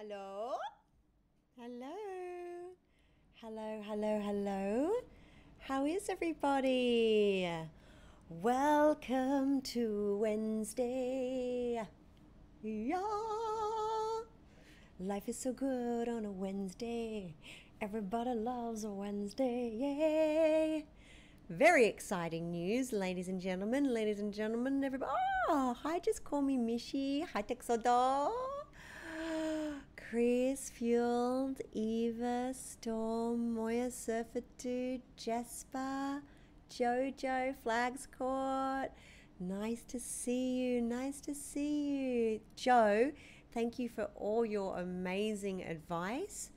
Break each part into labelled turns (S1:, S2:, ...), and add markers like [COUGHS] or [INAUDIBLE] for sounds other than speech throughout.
S1: Hello? Hello? Hello, hello, hello. How is everybody? Welcome to Wednesday. Yeah. Life is so good on a Wednesday. Everybody loves a Wednesday. Yay. Very exciting news, ladies and gentlemen. Ladies and gentlemen, everybody. Oh, hi, just call me Mishi. Hi, Texodo. Chris, Fueled, Eva, Storm, Moya, Surfer Dude, Jasper, Jojo, Flags Court. Nice to see you. Nice to see you. Joe, thank you for all your amazing advice.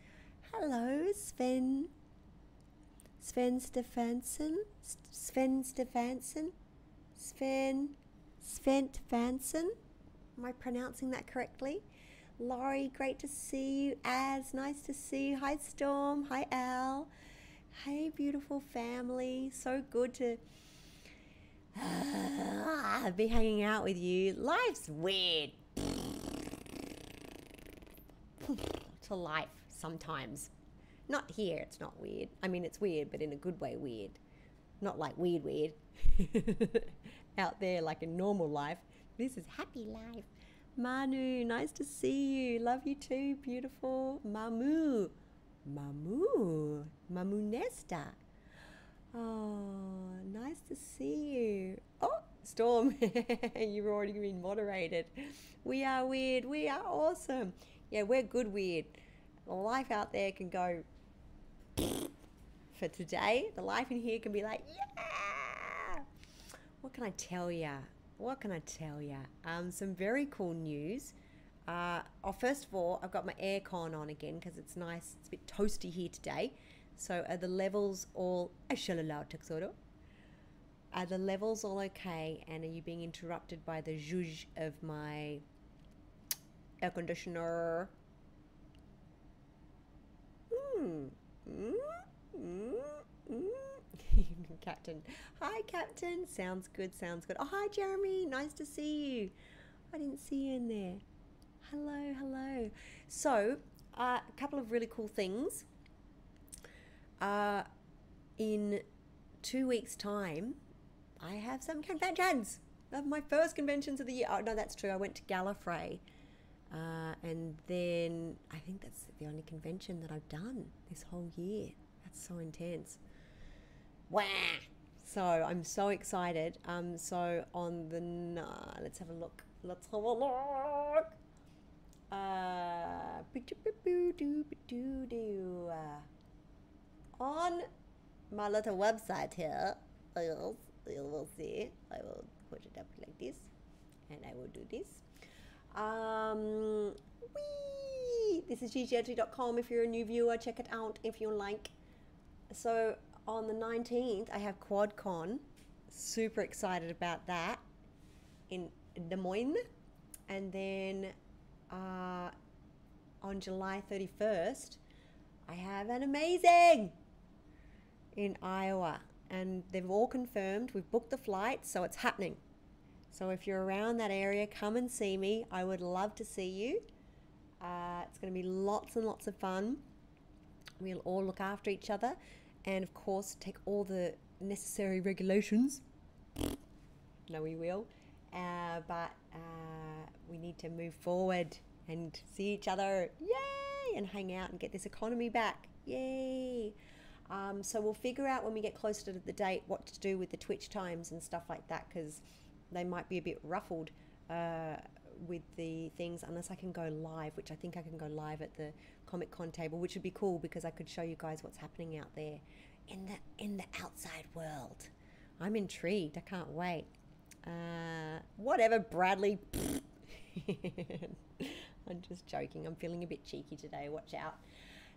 S1: Hello, Sven. Sven Stefansson? S- Sven Stefansson? Sven Sven Stefansson? Am I pronouncing that correctly? Laurie, great to see you. Az, nice to see you. Hi, Storm. Hi, Al. Hey, beautiful family. So good to [SIGHS] be hanging out with you. Life's weird. [SIGHS] to life sometimes. Not here, it's not weird. I mean, it's weird, but in a good way, weird. Not like weird, weird. [LAUGHS] Out there, like in normal life. This is happy life. Manu, nice to see you. Love you too, beautiful. Mamu. Mamu, Mamu Nesta. Oh, nice to see you. Oh, Storm, [LAUGHS] you've already been moderated. We are weird. We are awesome. Yeah, we're good weird. Life out there can go for today. The life in here can be like, yeah. What can I tell ya? What can I tell you? Um, some very cool news. Uh, oh, first of all, I've got my aircon on again because it's nice. It's a bit toasty here today. So are the levels all? Are the levels all okay? And are you being interrupted by the zhuzh of my air conditioner? Mm, mm, mm. Captain. Hi, Captain. Sounds good. Sounds good. Oh, hi, Jeremy. Nice to see you. I didn't see you in there. Hello, hello. So, uh, a couple of really cool things. Uh, in two weeks' time, I have some conventions. My first conventions of the year. Oh, no, that's true. I went to Gallifrey. Uh, and then I think that's the only convention that I've done this whole year. That's so intense. Wow. So I'm so excited. Um, so on the nah, let's have a look. Let's have a look. Uh, on my little website here, you will see. I will put it up like this, and I will do this. Um! This is ggentry.com. If you're a new viewer, check it out if you like. So on the 19th, I have QuadCon. Super excited about that in Des Moines. And then uh, on July 31st, I have an amazing in Iowa. And they've all confirmed. We've booked the flight, so it's happening. So if you're around that area, come and see me. I would love to see you. Uh, it's going to be lots and lots of fun. We'll all look after each other and, of course, take all the necessary regulations. No, we will. Uh, but uh, we need to move forward and see each other. Yay! And hang out and get this economy back. Yay! Um, so we'll figure out when we get closer to the date what to do with the Twitch times and stuff like that because they might be a bit ruffled uh, with the things unless I can go live, which I think I can go live at the Comic Con table, which would be cool because I could show you guys what's happening out there in the in the outside world. I'm intrigued. I can't wait. Uh, whatever, Bradley. [LAUGHS] I'm just joking. I'm feeling a bit cheeky today. Watch out.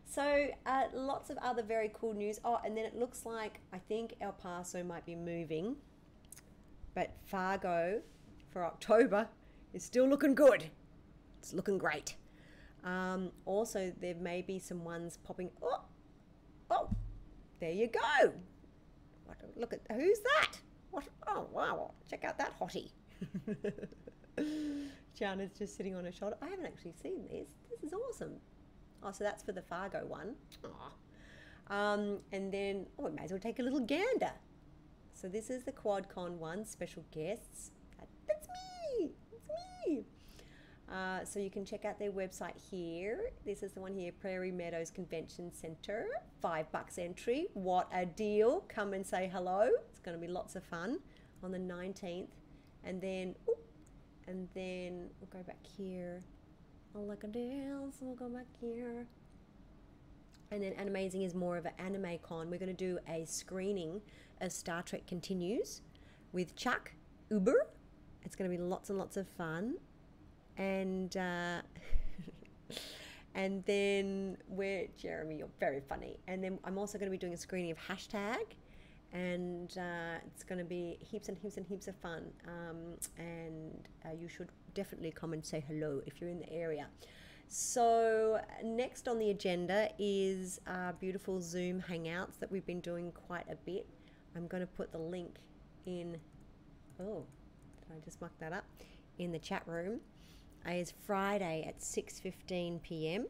S1: So, uh, lots of other very cool news. Oh, and then it looks like I think El Paso might be moving, but Fargo for October is still looking good. It's looking great. Um, also, there may be some ones popping. Oh, oh, there you go. What, look at who's that? What? Oh, wow! Check out that hottie. [LAUGHS] Jana's just sitting on her shoulder. I haven't actually seen this. This is awesome. Oh, so that's for the Fargo one. Aw. Um, and then, oh, we may as well take a little gander. So this is the QuadCon one, special guests. Uh, so you can check out their website here. This is the one here, Prairie Meadows Convention Center. Five bucks entry. What a deal! Come and say hello. It's going to be lots of fun on the 19th. And then, and then we'll go back here. Oh, look at this. We'll go back here. And then Animazing is more of an anime con. We're going to do a screening of Star Trek Continues with Chuck Huber. It's going to be lots and lots of fun. And uh, [LAUGHS] and then we're Jeremy, you're very funny. And then I'm also going to be doing a screening of hashtag, and uh, it's going to be heaps and heaps and heaps of fun. Um, and uh, you should definitely come and say hello if you're in the area. So, next on the agenda is our beautiful Zoom Hangouts that we've been doing quite a bit. I'm going to put the link in. Oh, I just muck that up? In the chat room. Uh, is Friday at 6:15 p.m.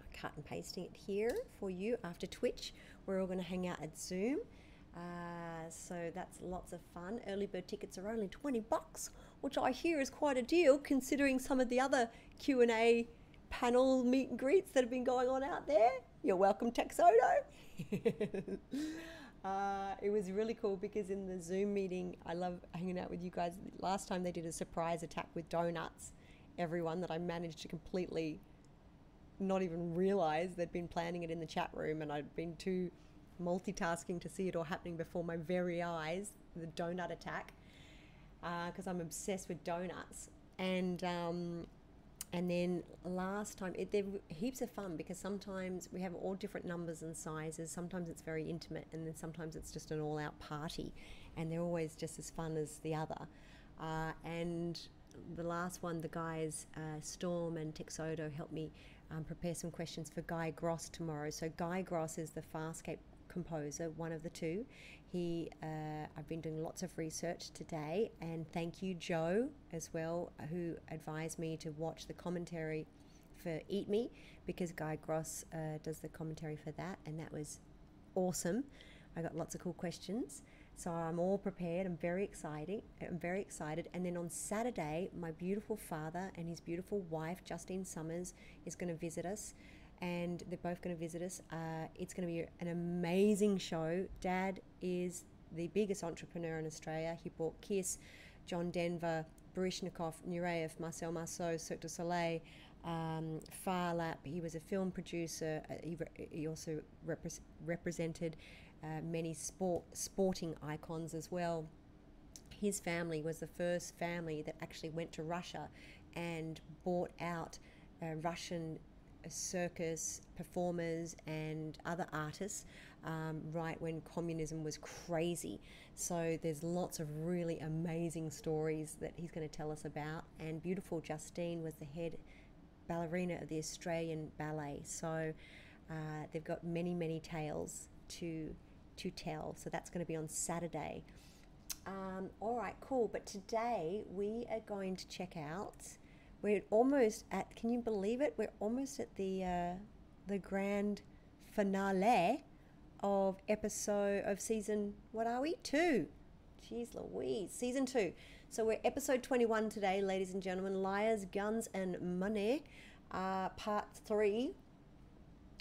S1: I cut and pasting it here for you after Twitch. We're all going to hang out at Zoom. Uh, so that's lots of fun. Early bird tickets are only 20 bucks, which I hear is quite a deal considering some of the other Q&A panel meet and greets that have been going on out there. You're welcome, Texodo. [LAUGHS] uh, it was really cool because in the Zoom meeting, I love hanging out with you guys. Last time they did a surprise attack with donuts, everyone that I managed to completely not even realize they'd been planning it in the chat room and I'd been too multitasking to see it all happening before my very eyes the donut attack because I'm obsessed with donuts and um, and then last time it, they're heaps of fun because sometimes we have all different numbers and sizes sometimes it's very intimate and then sometimes it's just an all-out party and they're always just as fun as the other uh, and the last one the guys uh, storm and texodo helped me um, prepare some questions for Guy Gross tomorrow. So Guy Gross is the Farscape composer, one of the two. He, uh, I've been doing lots of research today, and thank you, Joe, as well, who advised me to watch the commentary for Eat Me because Guy Gross uh, does the commentary for that, and that was awesome. I got lots of cool questions. So I'm all prepared. I'm very excited. I'm very excited. And then on Saturday, my beautiful father and his beautiful wife, Justine Summers, is going to visit us. And they're both going to visit us. Uh, it's going to be an amazing show. Dad is the biggest entrepreneur in Australia. He bought Kiss, John Denver, Baryshnikov, Nureyev, Marcel Marceau, Cirque du Soleil, um, Phar Lap. He was a film producer. Uh, he, re- he also repres represented uh, many sport sporting icons as well. His family was the first family that actually went to Russia and bought out uh, Russian circus performers and other artists um, right when communism was crazy. So there's lots of really amazing stories that he's going to tell us about. And beautiful Justine was the head ballerina of the Australian Ballet. So uh, they've got many, many tales to to tell. So that's going to be on Saturday. Um, all right, cool. But today we are going to check out. We're almost at. Can you believe it? We're almost at the uh, the grand finale of episode of season. What are we? Two. Jeez Louise, season two. So we're episode 21 today, ladies and gentlemen. Liars, Guns, and Money, uh, part three.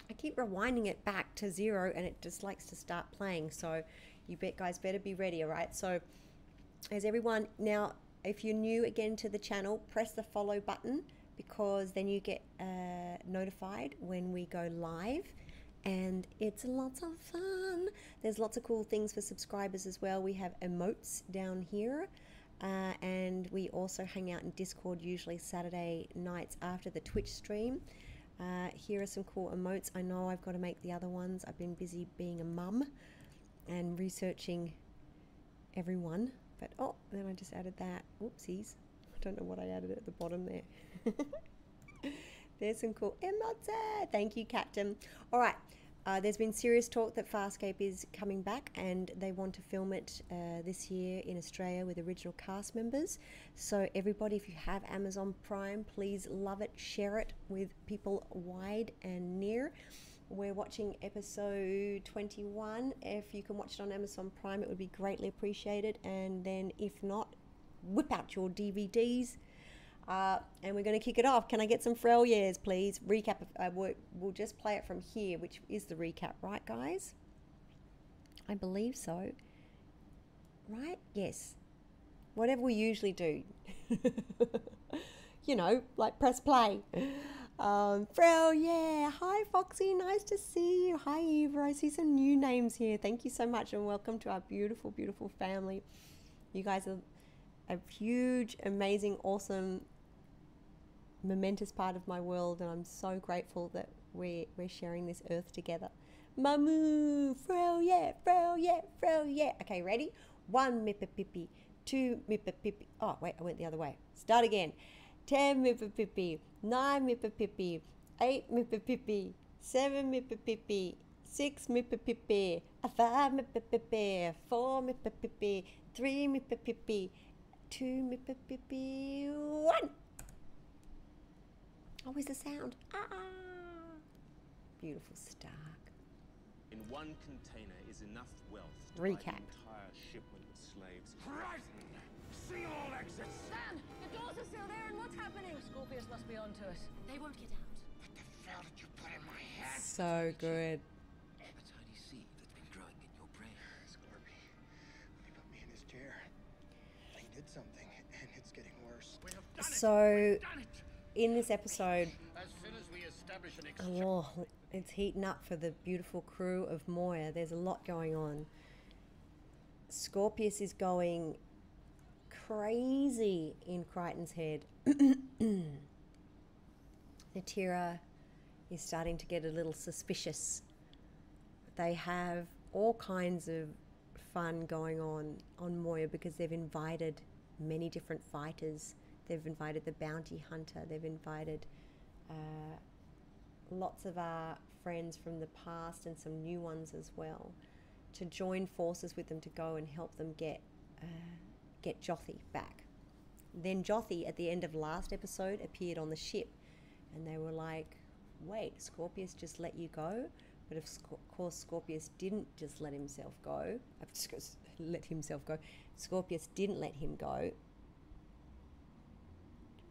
S1: I keep rewinding it back to zero and it just likes to start playing. So you bet guys better be ready, all right? So as everyone now if you're new again to the channel, press the follow button because then you get uh, notified when we go live and it's lots of fun. There's lots of cool things for subscribers as well. We have emotes down here. Uh, and we also hang out in Discord usually Saturday nights after the Twitch stream. Uh, here are some cool emotes. I know I've got to make the other ones. I've been busy being a mum and researching everyone. But oh, then I just added that. Whoopsies. I don't know what I added at the bottom there. [LAUGHS] There's some cool emotes. Thank you, Captain. All right. Uh, there's been serious talk that Farscape is coming back and they want to film it uh, this year in Australia with original cast members. So, everybody, if you have Amazon Prime, please love it, share it with people wide and near. We're watching episode 21. If you can watch it on Amazon Prime, it would be greatly appreciated. And then, if not, whip out your DVDs. Uh, and we're going to kick it off. Can I get some Frell years, please? Recap. Uh, we'll just play it from here, which is the recap, right, guys? I believe so. Right? Yes. Whatever we usually do. [LAUGHS] you know, like press play. Um, yeah. Hi, Foxy. Nice to see you. Hi, Eva. I see some new names here. Thank you so much, and welcome to our beautiful, beautiful family. You guys are a huge, amazing, awesome, momentous part of my world, and I'm so grateful that we're, we're sharing this earth together. Mamu, Frell, yeah, Frell, yeah, Frell, yeah. Okay, ready? One Mippa two Mippa Oh, wait, I went the other way. Start again. Ten Mippa nine Mippa eight Mippa seven Mippa six Mippa five Mippa four Mippa three Mippa two Mippa one. Always the sound. Ah. Beautiful Stark.
S2: In one container is enough wealth to
S1: Recap.
S2: buy an entire shipment of slaves.
S3: Horizon! Seal all exits!
S4: Dan, the doors are still there and what's happening? Scorpius must be onto us.
S5: They won't get out.
S1: So good.
S4: A tiny seed that's been growing in your brain.
S3: Scorpy, when he put me in his chair, he did something, and it's getting worse. We have done
S1: So,
S3: Done it!
S1: in this episode,
S3: As soon as we establish an exchange.
S1: oh, it's heating up for the beautiful crew of Moya. There's a lot going on. Scorpius is going crazy in Crichton's head. [CLEARS THROAT] Natira is starting to get a little suspicious. They have all kinds of fun going on on Moya because they've invited many different fighters. They've invited the bounty hunter. They've invited uh, lots of our friends from the past and some new ones as well to join forces with them to go and help them get uh, get Jothee back. Then Jothee, at the end of last episode, appeared on the ship, and they were like, "Wait, Scorpius just let you go?" But of course, Scorpius didn't just let himself go. I've [LAUGHS] just let himself go. Scorpius didn't let him go.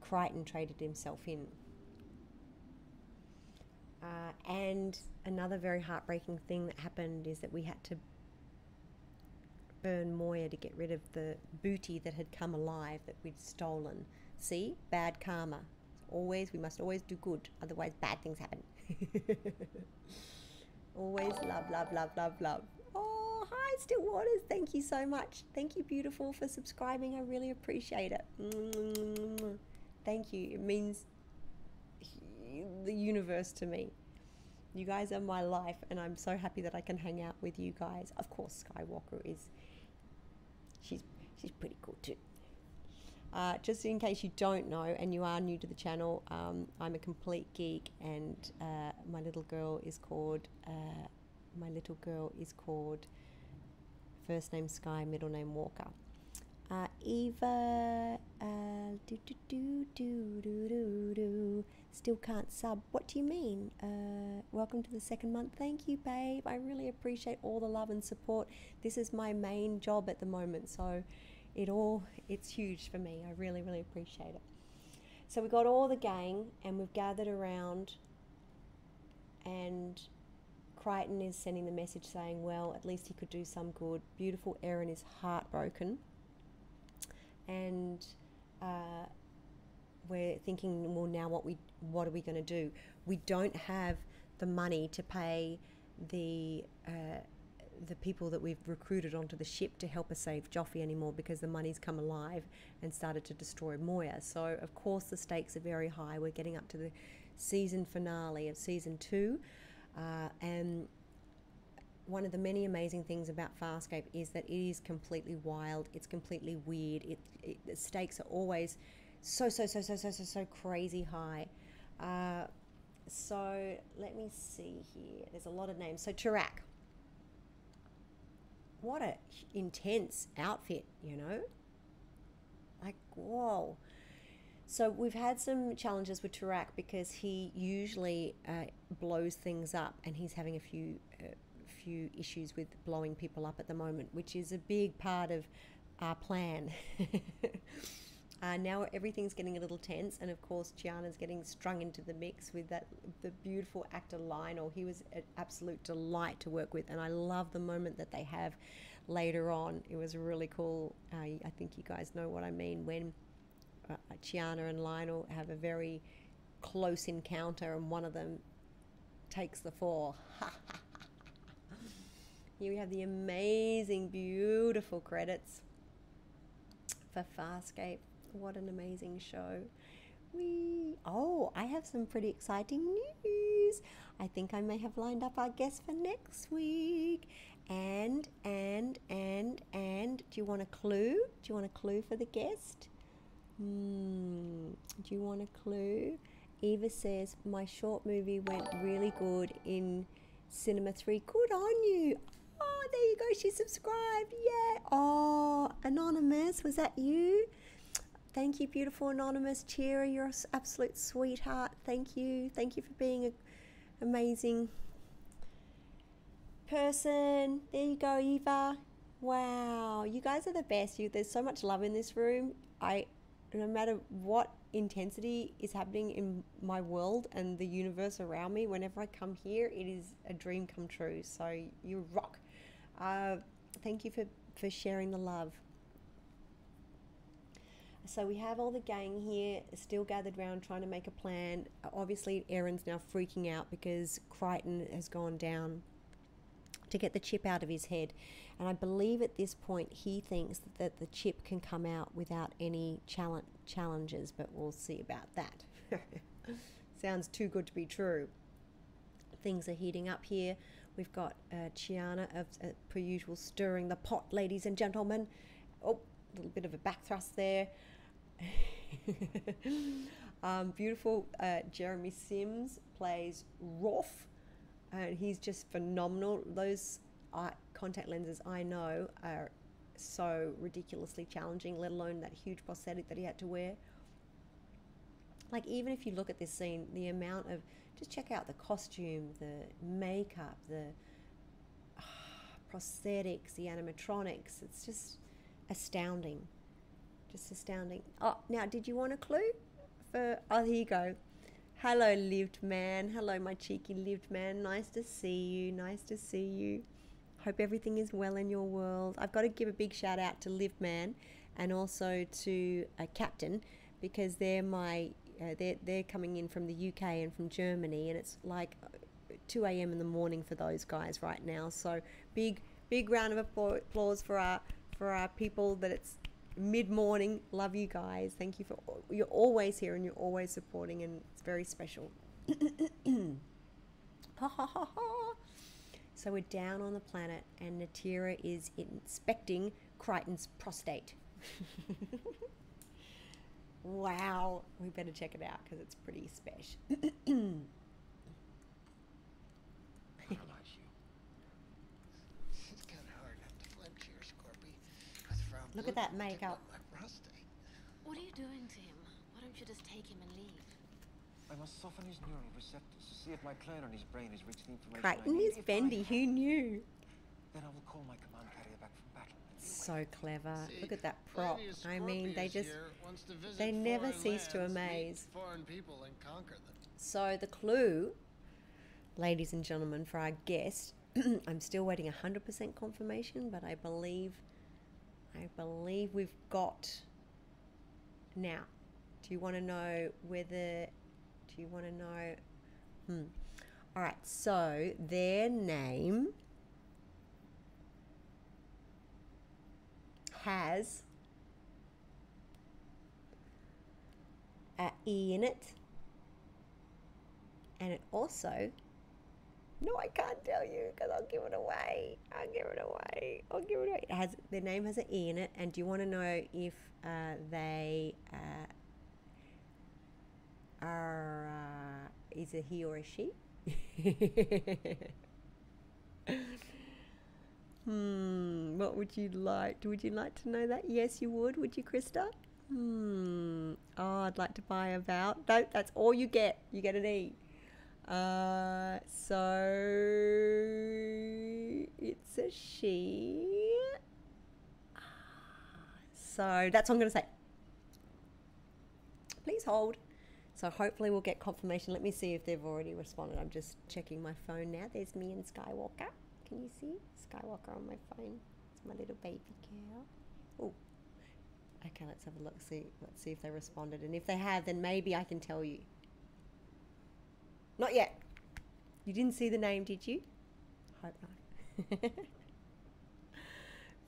S1: Crichton traded himself in. Uh, and another very heartbreaking thing that happened is that we had to burn Moya to get rid of the booty that had come alive that we'd stolen. See? Bad karma. Always, we must always do good, otherwise, bad things happen. [LAUGHS] always love, love, love, love, love. Oh, hi, Still Waters. Thank you so much. Thank you, beautiful, for subscribing. I really appreciate it. Thank you. It means the universe to me. You guys are my life, and I'm so happy that I can hang out with you guys. Of course, Skywalker is. She's she's pretty cool too. Uh, just in case you don't know, and you are new to the channel, um, I'm a complete geek, and uh, my little girl is called. Uh, my little girl is called. First name Sky, middle name Walker. Uh, Eva, uh, do do do do do do do. Still can't sub. What do you mean? Uh, welcome to the second month. Thank you, babe. I really appreciate all the love and support. This is my main job at the moment, so it all it's huge for me. I really really appreciate it. So we got all the gang, and we've gathered around, and Crichton is sending the message saying, "Well, at least he could do some good." Beautiful Aeryn is heartbroken and uh, we're thinking, well, now what we what are we going to do? We don't have the money to pay the uh, the people that we've recruited onto the ship to help us save Joffrey anymore because the money's come alive and started to destroy Moya. So of course the stakes are very high. We're getting up to the season finale of season two, uh, and one of the many amazing things about Farscape is that it is completely wild. It's completely weird. It, it the stakes are always so so so so so so so crazy high. Uh, so let me see here. There's a lot of names. So Teurac. What a intense outfit, you know. Like whoa. So we've had some challenges with Teurac because he usually uh, blows things up, and he's having a few uh, few issues with blowing people up at the moment, which is a big part of our plan. [LAUGHS] uh, now everything's getting a little tense, and of course, Chiana's getting strung into the mix with that the beautiful actor Lionel. He was an absolute delight to work with, and I love the moment that they have later on. It was really cool. I think you guys know what I mean when uh, and Lionel have a very close encounter, and one of them takes the fall. [LAUGHS] Here we have the amazing, beautiful credits for Farscape. What an amazing show. We oh, I have some pretty exciting news. I think I may have lined up our guest for next week. And and and and do you want a clue? Do you want a clue for the guest? Hmm, do you want a clue? Eva says my short movie went really good in Cinema 3. Good on you. Oh, there you go. She subscribed. Yeah. Oh, Anonymous, was that you? Thank you, beautiful Anonymous. Chira, you're an absolute sweetheart. Thank you. Thank you for being an amazing person. There you go, Eva. Wow, you guys are the best. You, there's so much love in this room. I no matter what intensity is happening in my world and the universe around me, whenever I come here, it is a dream come true. So you rock. Uh, thank you for, for sharing the love. So we have all the gang here still gathered around trying to make a plan. Obviously, Aeryn's now freaking out because Crichton has gone down to get the chip out of his head. And I believe at this point he thinks that the chip can come out without any challenge, challenges, but we'll see about that. [LAUGHS] Sounds too good to be true. Things are heating up here. We've got uh, Chiana, of, uh, per usual, stirring the pot, ladies and gentlemen. Oh, a little bit of a back thrust there. [LAUGHS] um, beautiful uh, Jeremy Sims plays Rorf, and he's just phenomenal. Those eye contact lenses I know are so ridiculously challenging, let alone that huge prosthetic that he had to wear. Like, even if you look at this scene, the amount of just check out the costume, the makeup, the ah, prosthetics, the animatronics. It's just astounding. Just astounding. Oh, now, did you want a clue? For oh, here you go. Hello, lived man. Hello, my cheeky lived man. Nice to see you. Nice to see you. Hope everything is well in your world. I've got to give a big shout out to Lived Man and also to a captain because they're my uh, they're they're coming in from the UK and from Germany and it's like 2 a.m. in the morning for those guys right now. So big big round of applause for our for our people that it's mid morning. Love you guys. Thank you for you're always here and you're always supporting and it's very special. [COUGHS] So we're down on the planet, and Natira is inspecting Crichton's prostate. [LAUGHS] wow, we better check it out because it's pretty special. [CLEARS THROAT]
S4: Paralyze you.
S3: It's kind of hard not to flinch here, Scorpy.
S1: Look at that makeup.
S3: up My prostate.
S6: What are you doing to him? Why don't you just take him and leave?
S4: I must soften his neural receptors to see if my clone on his brain has reached the information I
S1: Crichton
S4: need.
S1: is bendy. Who knew?
S4: Then I will call my command carrier back from battle. and be
S1: So clever. Look at that prop. I mean, they just
S3: here wants to visit
S1: they never cease to amaze.
S3: Foreign people and conquer them.
S1: So the clue, ladies and gentlemen, for our guest, [CLEARS THROAT] I'm still waiting 100% confirmation, but I believe, I believe we've got. Now, do you want to know whether? Do you want to know? Hmm. All right. So their name has a E in it. And it also no i can't tell you because i'll give it away. I'll give it away. I'll give it away. It has their name has an e in it. And do you want to know if uh, they uh, are uh, is a he or a she [LAUGHS] hmm what would you like would you like to know that yes you would would you krista hmm oh i'd like to buy a vouch no that's all you get you get an e uh, so it's a she. So that's what I'm going to say. Please hold. So hopefully we'll get confirmation. Let me see if they've already responded. I'm just checking my phone now. There's me and Skywalker. Can you see Skywalker on my phone? It's my little baby girl. Oh. Okay, let's have a look. See, let's see if they responded. And if they have, then maybe I can tell you. Not yet. You didn't see the name, did you? Hope not. [LAUGHS]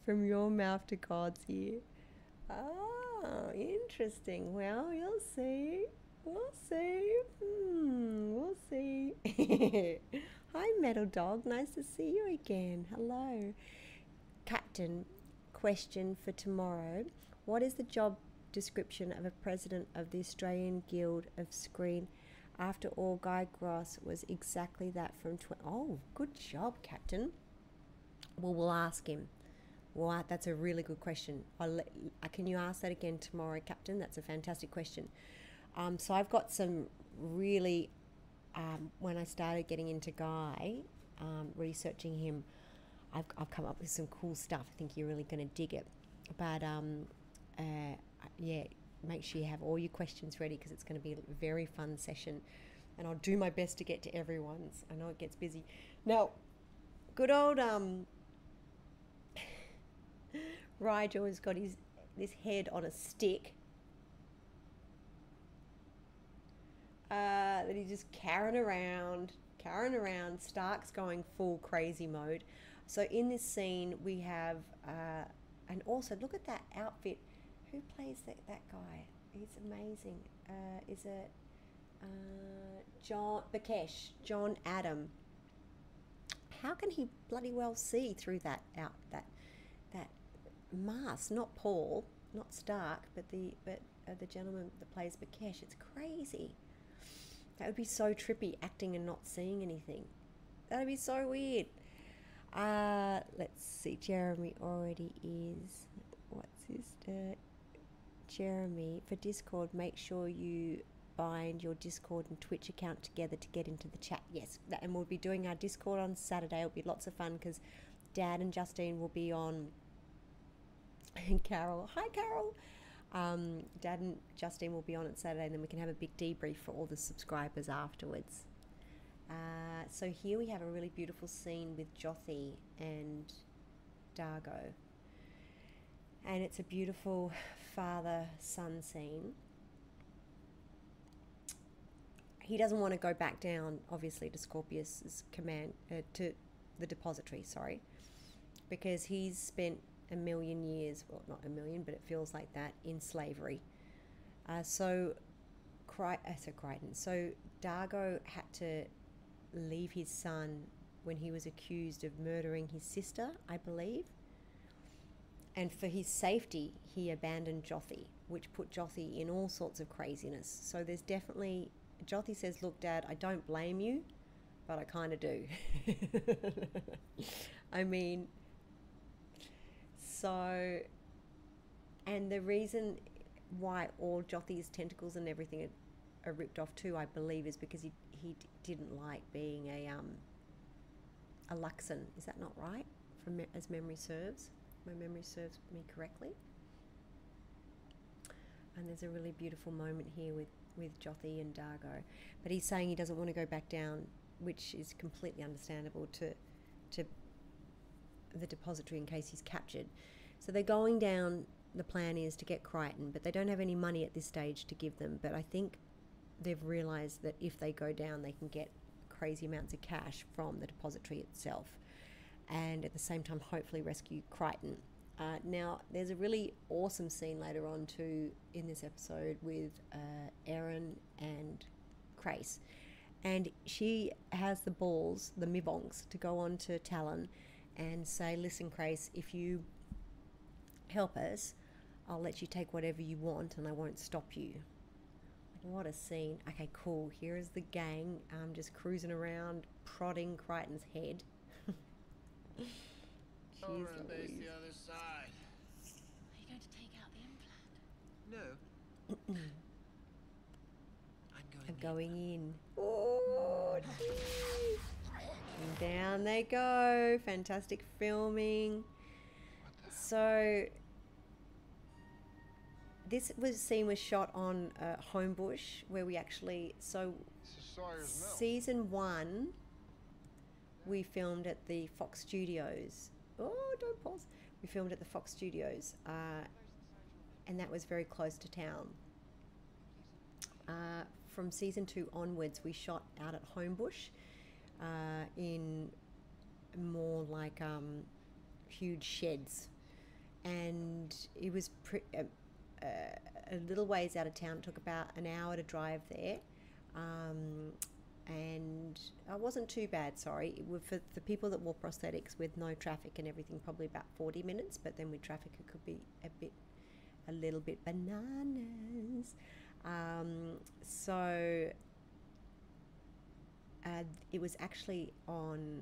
S1: From your mouth to God's ear. Oh, interesting. Well, you'll see. We'll see. Hmm, we'll see. [LAUGHS] Hi, Metal Dog. Nice to see you again. Hello. Captain, question for tomorrow. What is the job description of a president of the Australian Guild of Screen after all, Guy Gross was exactly that from. Tw- oh, good job, Captain. Well, we'll ask him. Well, that's a really good question. Let, uh, can you ask that again tomorrow, Captain? That's a fantastic question. Um, so I've got some really. Um, when I started getting into Guy, um, researching him, I've, I've come up with some cool stuff. I think you're really going to dig it. But um, uh, yeah, make sure you have all your questions ready because it's going to be a very fun session. And I'll do my best to get to everyone's. I know it gets busy. Now, good old um, [LAUGHS] Rygel has got his this head on a stick. Uh, that he's just carrying around, carrying around. Stark's going full crazy mode. So in this scene, we have, uh, and also look at that outfit. Who plays that, that guy? He's amazing. Uh, is it uh, John Bekhesh, John Adam? How can he bloody well see through that out that that mask? Not Paul, not Stark, but the but uh, the gentleman that plays Bekhesh. It's crazy. That would be so trippy, acting and not seeing anything. That would be so weird. Uh, let's see. Jeremy already is. What's his? Uh, Jeremy for Discord. Make sure you bind your Discord and Twitch account together to get into the chat. Yes, that, and we'll be doing our Discord on Saturday. It'll be lots of fun because Dad and Justine will be on. [LAUGHS] And Carol, hi Carol. Um, Dad and Justine will be on it Saturday, and then we can have a big debrief for all the subscribers afterwards. Uh, so here we have a really beautiful scene with Jothee and Dargo. And it's a beautiful father son scene. He doesn't want to go back down, obviously, to Scorpius's command, uh, to the depository, sorry, because he's spent a million years, well, not a million, but it feels like that, in slavery. Uh, so, Cry- uh, so Crichton, so Dargo had to leave his son when he was accused of murdering his sister, I believe. And for his safety, he abandoned Jothee, which put Jothee in all sorts of craziness. So there's definitely, Jothee says, Look, Dad, I don't blame you, but I kind of do. [LAUGHS] I mean, so, and the reason why all Jothee's tentacles and everything are, ripped off too, I believe, is because he, he didn't like being a, um, a Luxan. Is that not right? From me- as memory serves? My memory serves me correctly. And there's a really beautiful moment here with, with Jothee and Dargo. But he's saying he doesn't want to go back down, which is completely understandable to to the depository in case he's captured. So they're going down. The plan is to get Crichton, but they don't have any money at this stage to give them. But I think they've realised that if they go down, they can get crazy amounts of cash from the depository itself, and at the same time, hopefully rescue Crichton. Uh, now, there's a really awesome scene later on too in this episode with uh, Aeryn and Crais, and she has the balls, the mibongs, to go on to Talyn and say, "Listen, Crais, if you help us, I'll let you take whatever you want, and I won't stop you." What a scene. Okay, cool. Here is the gang um, just cruising around, prodding Crichton's head. [LAUGHS] Jeez
S7: Over
S1: Louise.
S7: the other side.
S6: Are you going to take out the implant?
S4: No. [COUGHS] I'm going.
S1: I'm
S4: in.
S1: going in. Oh, jeez. And down they go. Fantastic filming. So, this was scene was shot on uh, Homebush, where we actually so
S7: This is Sawyer's Mill.
S1: season one we filmed at the Fox Studios. Oh, don't pause. We filmed at the Fox Studios, uh, and that was very close to town. Uh, from season two onwards, we shot out at Homebush uh, in more like um, huge sheds, and it was pre- uh, uh, a little ways out of town. It took about an hour to drive there. Um, and I wasn't too bad. Sorry, for the people that wore prosthetics with no traffic and everything, probably about forty minutes. But then with traffic, it could be a bit, a little bit bananas. Um, so uh, it was actually on,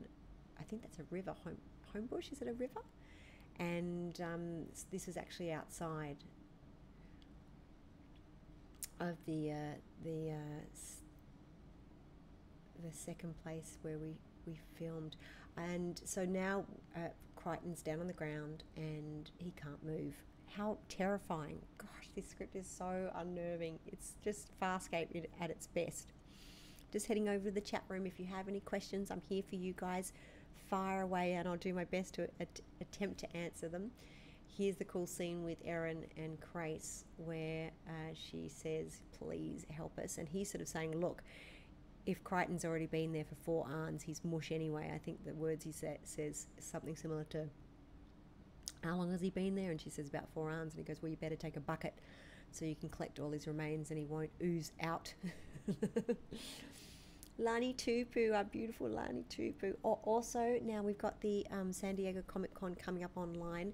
S1: I think that's a river, Home Homebush. Is it a river? And um, this was actually outside of the uh, the uh, the second place where we, we filmed. And so now uh, Crichton's down on the ground and he can't move. how terrifying. Gosh, this script is so unnerving. It's just Farscape at its best. Just heading over to the chat room. If you have any questions, I'm here for you guys. Fire away, and I'll do my best to at- attempt to answer them. Here's the cool scene with Aeryn and Crais where uh, she says, Please help us. And he's sort of saying, Look, if Crichton's already been there for four arns, he's mush anyway. I think the words he sa- says something similar to, How long has he been there? And she says, About four arns. And he goes, Well, you better take a bucket so you can collect all his remains and he won't ooze out. [LAUGHS] Lani Tupu, our beautiful Lani Tupu. Also, now we've got the um, San Diego Comic Con coming up online.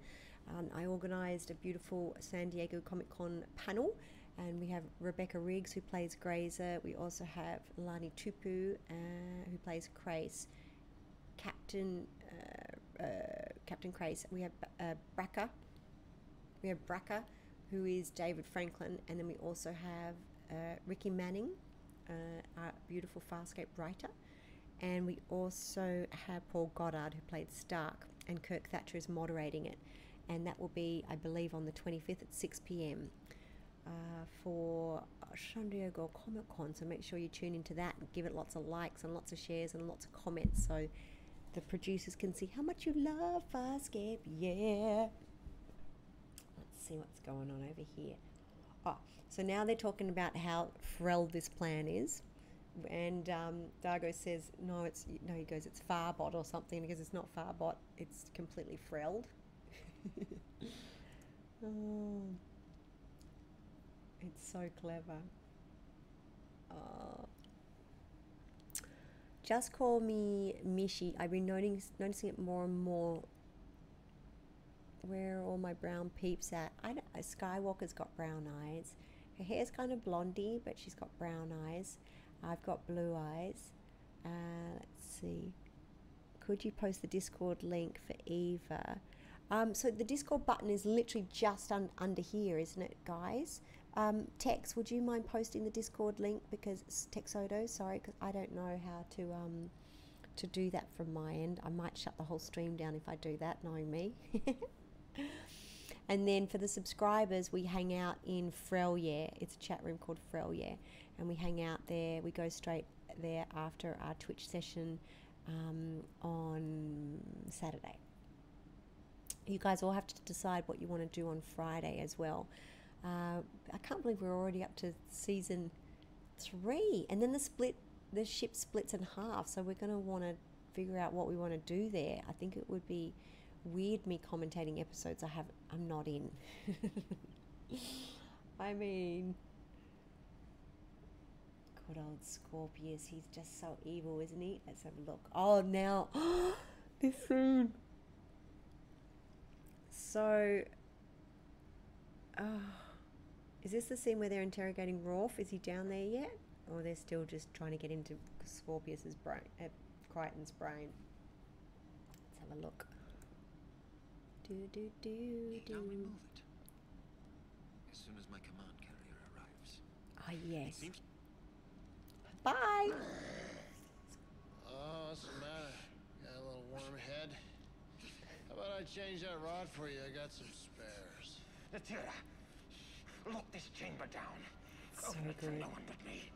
S1: Um, I organised a beautiful San Diego Comic Con panel, and we have Rebecca Riggs who plays Grayza. We also have Lani Tupu uh, who plays Crais. Captain uh, uh, Captain Crais. We have uh, Braca. We have Braca, who is David Franklin, and then we also have uh, Ricky Manning, uh, our beautiful Farscape writer, and we also have Paul Goddard, who played Stark, and Kirk Thatcher is moderating it, and that will be, I believe, on the 25th at 6 p.m. Uh, for San Diego Comic Con. So make sure you tune into that and give it lots of likes and lots of shares and lots of comments so the producers can see how much you love Farscape. Yeah. See what's going on over here. Oh, so now they're talking about how frell this plan is. And um, Dargo says, no, it's no. He goes, it's Farbot or something because it's not Farbot. It's completely frelled. [LAUGHS] oh, it's so clever. Oh. Just call me Mishi. I've been noticing noticing it more and more. Where are all my brown peeps at? I Skywalker's got brown eyes. Her hair's kind of blondie, but she's got brown eyes. I've got blue eyes. Uh, let's see. Could you post the Discord link for Eva? Um, so the Discord button is literally just un- under here, isn't it, guys? Um, Tex, would you mind posting the Discord link because Texodo? Sorry, because I don't know how to um, to do that from my end. I might shut the whole stream down if I do that, knowing me. [LAUGHS] and then for the subscribers, we hang out in Frelye. It's a chat room called Frelye, and we hang out there. We go straight there after our Twitch session um, on Saturday. You guys all have to decide what you want to do on Friday as well. Uh, I can't believe we're already up to season three, and then the split, the ship splits in half. So we're going to want to figure out what we want to do there. I think it would be weird me commentating episodes I have I'm not in. [LAUGHS] I mean, good old Scorpius. He's just so evil, isn't he? Let's have a look. Oh, now [GASPS] this scene. So, oh, is this the scene where they're interrogating Rorf? Is he down there yet, or they're still just trying to get into Scorpius's brain, uh, Crichton's brain? Let's have a look. Do do do
S4: Now we
S1: do.
S4: move it. As soon as my command carrier arrives.
S1: Ah yes.
S4: Seems
S1: Bye.
S7: Oh, what's the matter? Got a little warm head? How about I change that rod for you? I got some spares.
S4: Natira, lock this chamber down.
S1: So
S4: Open it for
S1: good.
S4: no one but me.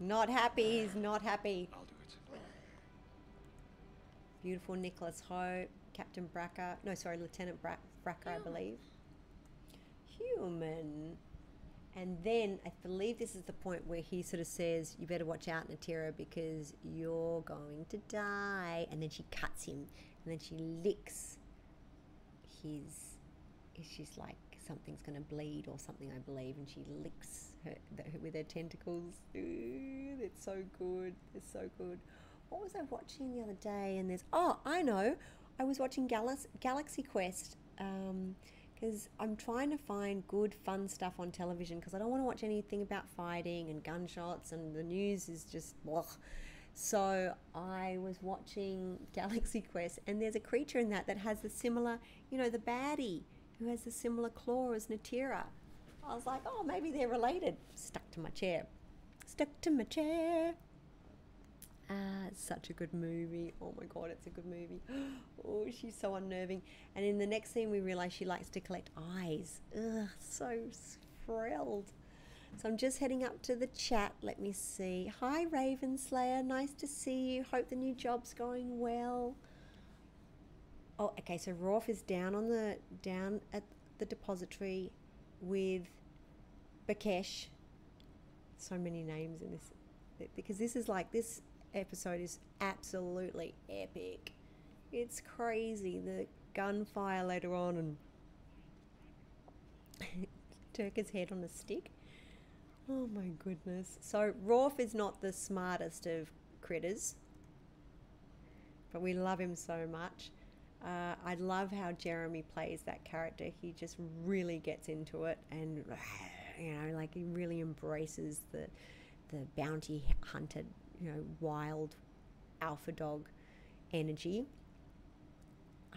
S1: Not happy. He's not happy.
S4: I'll do it.
S1: Beautiful Nicholas Hope, Captain Braca. No, sorry, Lieutenant Bra- Braca, I believe. Human. And then I believe this is the point where he sort of says, "You better watch out, Natira, because you're going to die." And then she cuts him, and then she licks his. She's like something's going to bleed or something, I believe, and she licks her the, with her tentacles. Ooh, it's so good. It's so good. What was I watching the other day? And there's oh, I know. I was watching Galax- Galaxy Quest. Um, because I'm trying to find good, fun stuff on television because I don't want to watch anything about fighting and gunshots, and the news is just blah. So I was watching [LAUGHS] Galaxy Quest, and there's a creature in that that has the similar, you know, the baddie who has the similar claw as Natira. I was like, oh, maybe they're related. Stuck to my chair. Stuck to my chair. Uh, such a good movie. Oh my god, it's a good movie. [GASPS] Oh, she's so unnerving. And in the next scene, we realize she likes to collect eyes. Ugh, so thrilled. So I'm just heading up to the chat. Let me see. Hi, Raven Slayer. Nice to see you. Hope the new job's going well. Oh, okay. So Rorf is down on the down at the depository with Bekhesh. So many names in this because this is like this episode is absolutely epic. It's crazy. The gunfire later on and [LAUGHS] Teurac's head on a stick. Oh my goodness. So Rorf is not the smartest of critters, but we love him so much. Uh, I love how Jeremy plays that character. He just really gets into it, and [SIGHS] you know, like he really embraces the the bounty hunted, you know, wild alpha dog energy.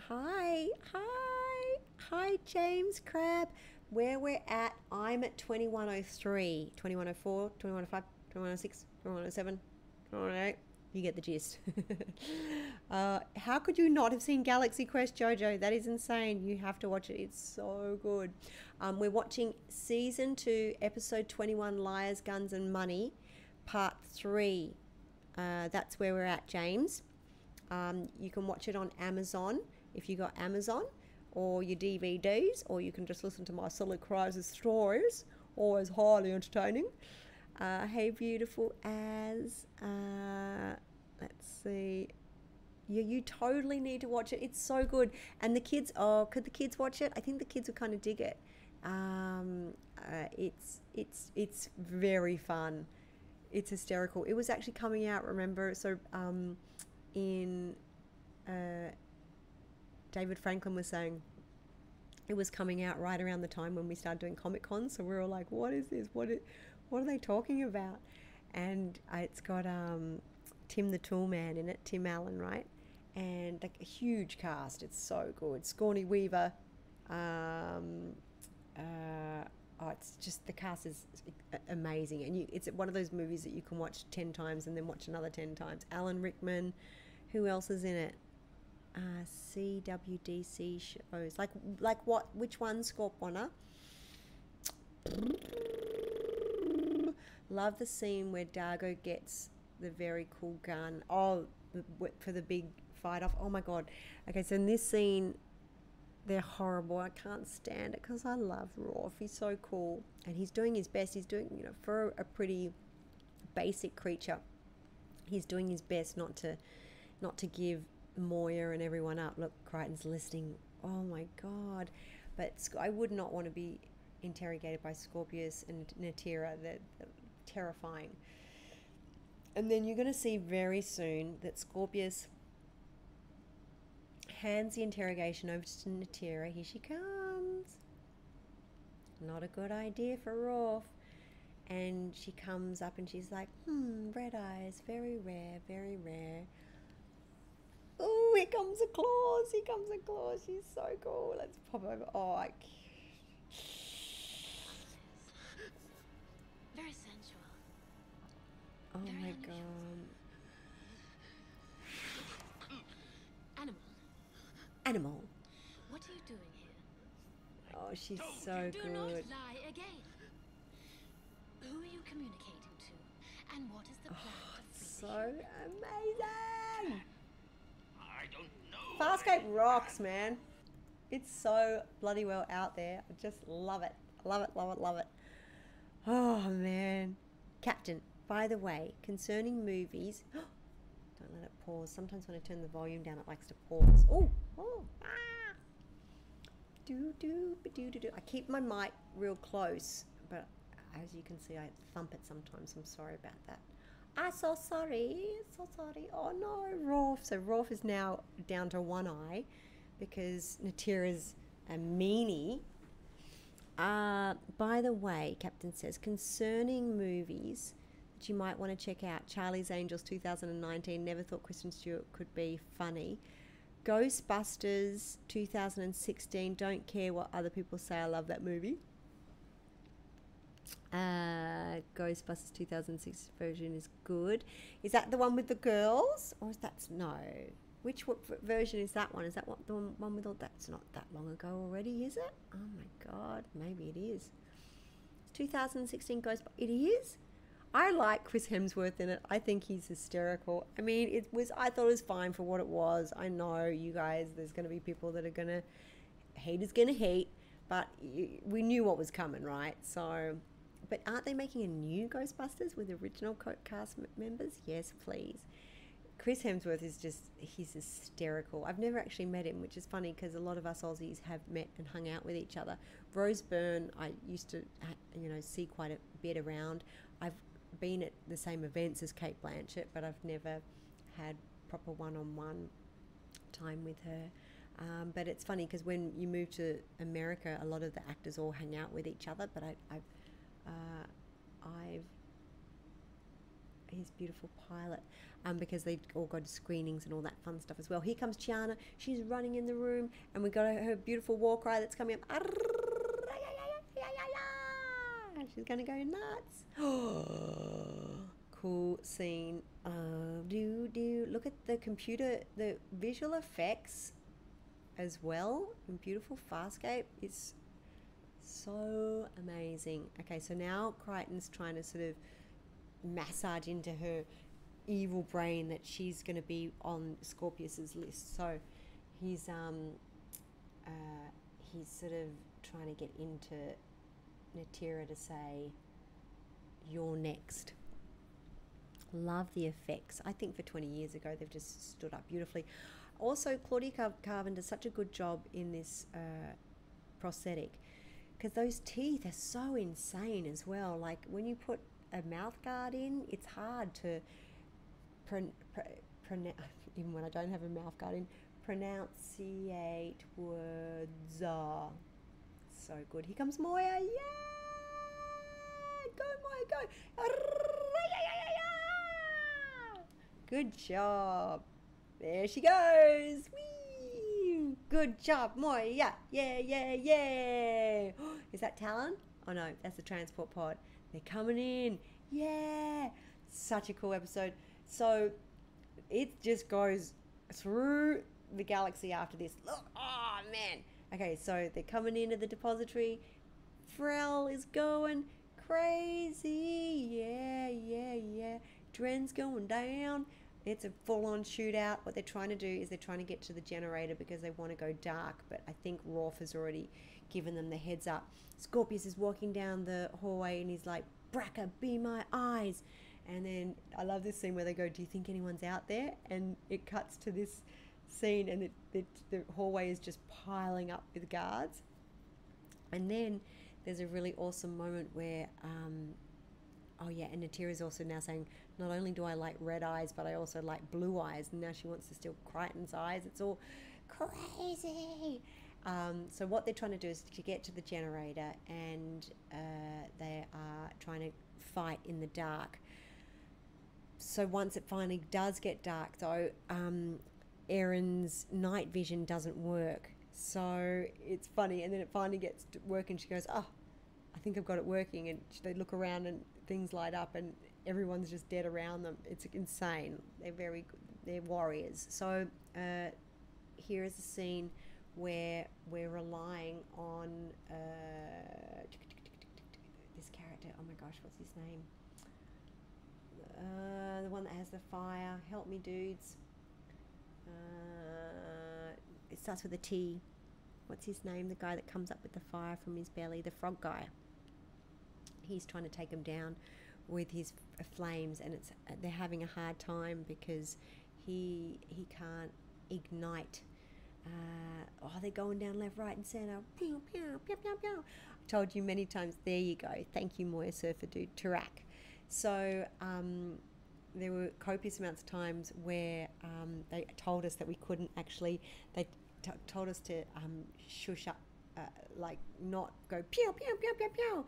S1: Hi, hi, hi, James Crab. Where we're at, I'm at 2103, 2104, 2105, 2106, 2107, 2108. You get the gist. [LAUGHS] uh, how could you not have seen Galaxy Quest, Jojo? That is insane. You have to watch it. It's so good. Um, we're watching season two, episode 21 Liars, Guns, and Money, part three. Uh, that's where we're at, James. Um, you can watch it on Amazon if you got Amazon or your DVDs, or you can just listen to my silly crisis stories. Always highly entertaining. Uh, hey, beautiful as. Uh, let's see. Yeah, you totally need to watch it. It's so good. And the kids, oh, could the kids watch it? I think the kids would kind of dig it. Um, uh, it's it's it's very fun. It's hysterical. It was actually coming out. Remember, so um, in uh, David Franklin was saying it was coming out right around the time when we started doing Comic Con. So we were all like, "What is this? What is, what are they talking about?" And uh, it's got um, Tim the Tool Man in it, Tim Allen, right? And like a huge cast. It's so good. Sigourney Weaver. Um, uh, oh, it's just the cast is amazing, and you, it's one of those movies that you can watch ten times and then watch another ten times. Alan Rickman. Who else is in it? uh, CWDC shows. Like like what? Which one? Scorpona. Love the scene where Dargo gets the very cool gun. Oh, for the big fight off. Oh my god. Okay, so in this scene, they're horrible. I can't stand it because I love Rorf. He's so cool, and he's doing his best. He's doing you know for a pretty basic creature. He's doing his best not to not to give Moya and everyone up. Look, Crichton's listening. Oh my god! But I would not want to be interrogated by Scorpius and Natira. They're, they're terrifying. And then you're going to see very soon that Scorpius hands the interrogation over to Natira. Here she comes. Not a good idea for Rorf. And she comes up and she's like, hmm, red eyes, very rare, very rare. Oh, here comes a claws. Here comes a claws. She's so cool. Let's pop over. Oh, I...
S6: Very sensual.
S1: oh
S6: Very
S1: my
S6: unusual.
S1: god.
S6: Animal. what are you doing here?
S1: Oh, she's so
S6: Do
S1: good.
S6: not lie again. Who are you communicating to? And what is the oh, plan to
S1: So
S6: the
S1: amazing.
S7: I don't know.
S1: Farscape rocks, man. It's so bloody well out there. I just love it. Love it, love it, love it. Oh, man. Captain, by the way, concerning movies, let it pause. Sometimes when I turn the volume down, it likes to pause. Oh, oh, ah. Do, do, do, do, do. I keep my mic real close, but as you can see, I thump it sometimes. I'm sorry about that. I'm so sorry. So sorry. Oh no, Rorf. So Rorf is now down to one eye because Natira's a meanie. Uh, by the way, Captain says concerning movies you might want to check out Charlie's Angels 2019. Never thought Kristen Stewart could be funny. Ghostbusters 2016. Don't care what other people say. I love that movie. Uh, Ghostbusters 2006 version is good. Is that the one with the girls, or is that no? Which version is that one? Is that what the one one with all that's not that long ago already? Is it? Oh my god, maybe it is. It's 2016 Ghostbusters. It is. I like Chris Hemsworth in it. I think he's hysterical. I mean, it was. I thought it was fine for what it was. I know you guys. There's going to be people that are going to hate is going to hate, but we knew what was coming, right? So, but aren't they making a new Ghostbusters with original cast members? Yes, please. Chris Hemsworth is just, he's hysterical. I've never actually met him, which is funny because a lot of us Aussies have met and hung out with each other. Rose Byrne, I used to, you know, see quite a bit around. I've been at the same events as Cate Blanchett, but I've never had proper one on one time with her. Um, but it's funny because when you move to America, a lot of the actors all hang out with each other. But I, I've, uh, I've, his beautiful pilot, um, because they all go to screenings and all that fun stuff as well. Here comes Chiana. She's running in the room, and we got her, her beautiful war cry that's coming up. She's gonna go nuts. [GASPS] cool scene. Uh, do do look at the computer, the visual effects as well in beautiful Farscape is so amazing. Okay, so now Crichton's trying to sort of massage into her evil brain that she's going to be on Scorpius's list. So he's um uh, he's sort of trying to get into Natira to say you're next. Love the effects. I think for 20 years ago they've just stood up beautifully. Also, Claudia Car- does such a good job in this uh, prosthetic because those teeth are so insane as well. Like when you put a mouth guard in, it's hard to pron- pr- pronounce, [LAUGHS] even when I don't have a mouth guard in, pronunciate words. Uh, so good. Here comes Moya. Yeah! Go, Moya, go! Good job. There she goes. Whee! Good job, Moya. Yeah, yeah, yeah, yeah. Is that Talyn? Oh no, that's the transport pod. They're coming in. Yeah. Such a cool episode. So it just goes through the galaxy after this. Look, oh man. Okay, so they're coming into the depository. Frell is going crazy. Yeah, yeah, yeah. Dren's going down. It's a full on shootout. What they're trying to do is they're trying to get to the generator because they want to go dark, but I think Rorf has already given them the heads up. Scorpius is walking down the hallway and he's like, Braca, be my eyes. And then I love this scene where they go, Do you think anyone's out there? And it cuts to this scene and the hallway is just piling up with guards. And then there's a really awesome moment where, um, oh yeah, and Natira is also now saying, not only do I like red eyes, but I also like blue eyes. And now she wants to steal Crichton's eyes. It's all crazy. Um, so what they're trying to do is to get to the generator, and uh, they are trying to fight in the dark. So once it finally does get dark, though, um, Aeryn's night vision doesn't work. So it's funny, and then it finally gets to work, and she goes, "Oh, I think I've got it working." And they look around, and things light up, and everyone's just dead around them. It's insane. They're very, good. they're warriors. So uh, here is a scene where we're relying on uh, this character. Oh my gosh, what's his name? Uh, the one that has the fire. Help me, dudes. Uh, it starts with a T. What's his name? The guy that comes up with the fire from his belly, the frog guy. He's trying to take him down with his flames, and it's uh, they're having a hard time because he he can't ignite. Uh, oh, they're going down left, right, and centre. Pew, pew, pew, pew, pew. I told you many times. There you go. Thank you, Moya Surfer Dude. Teurac. So um, there were copious amounts of times where um, they told us that we couldn't actually. They t- told us to um, shush up, uh, like not go pew pew pew pew pew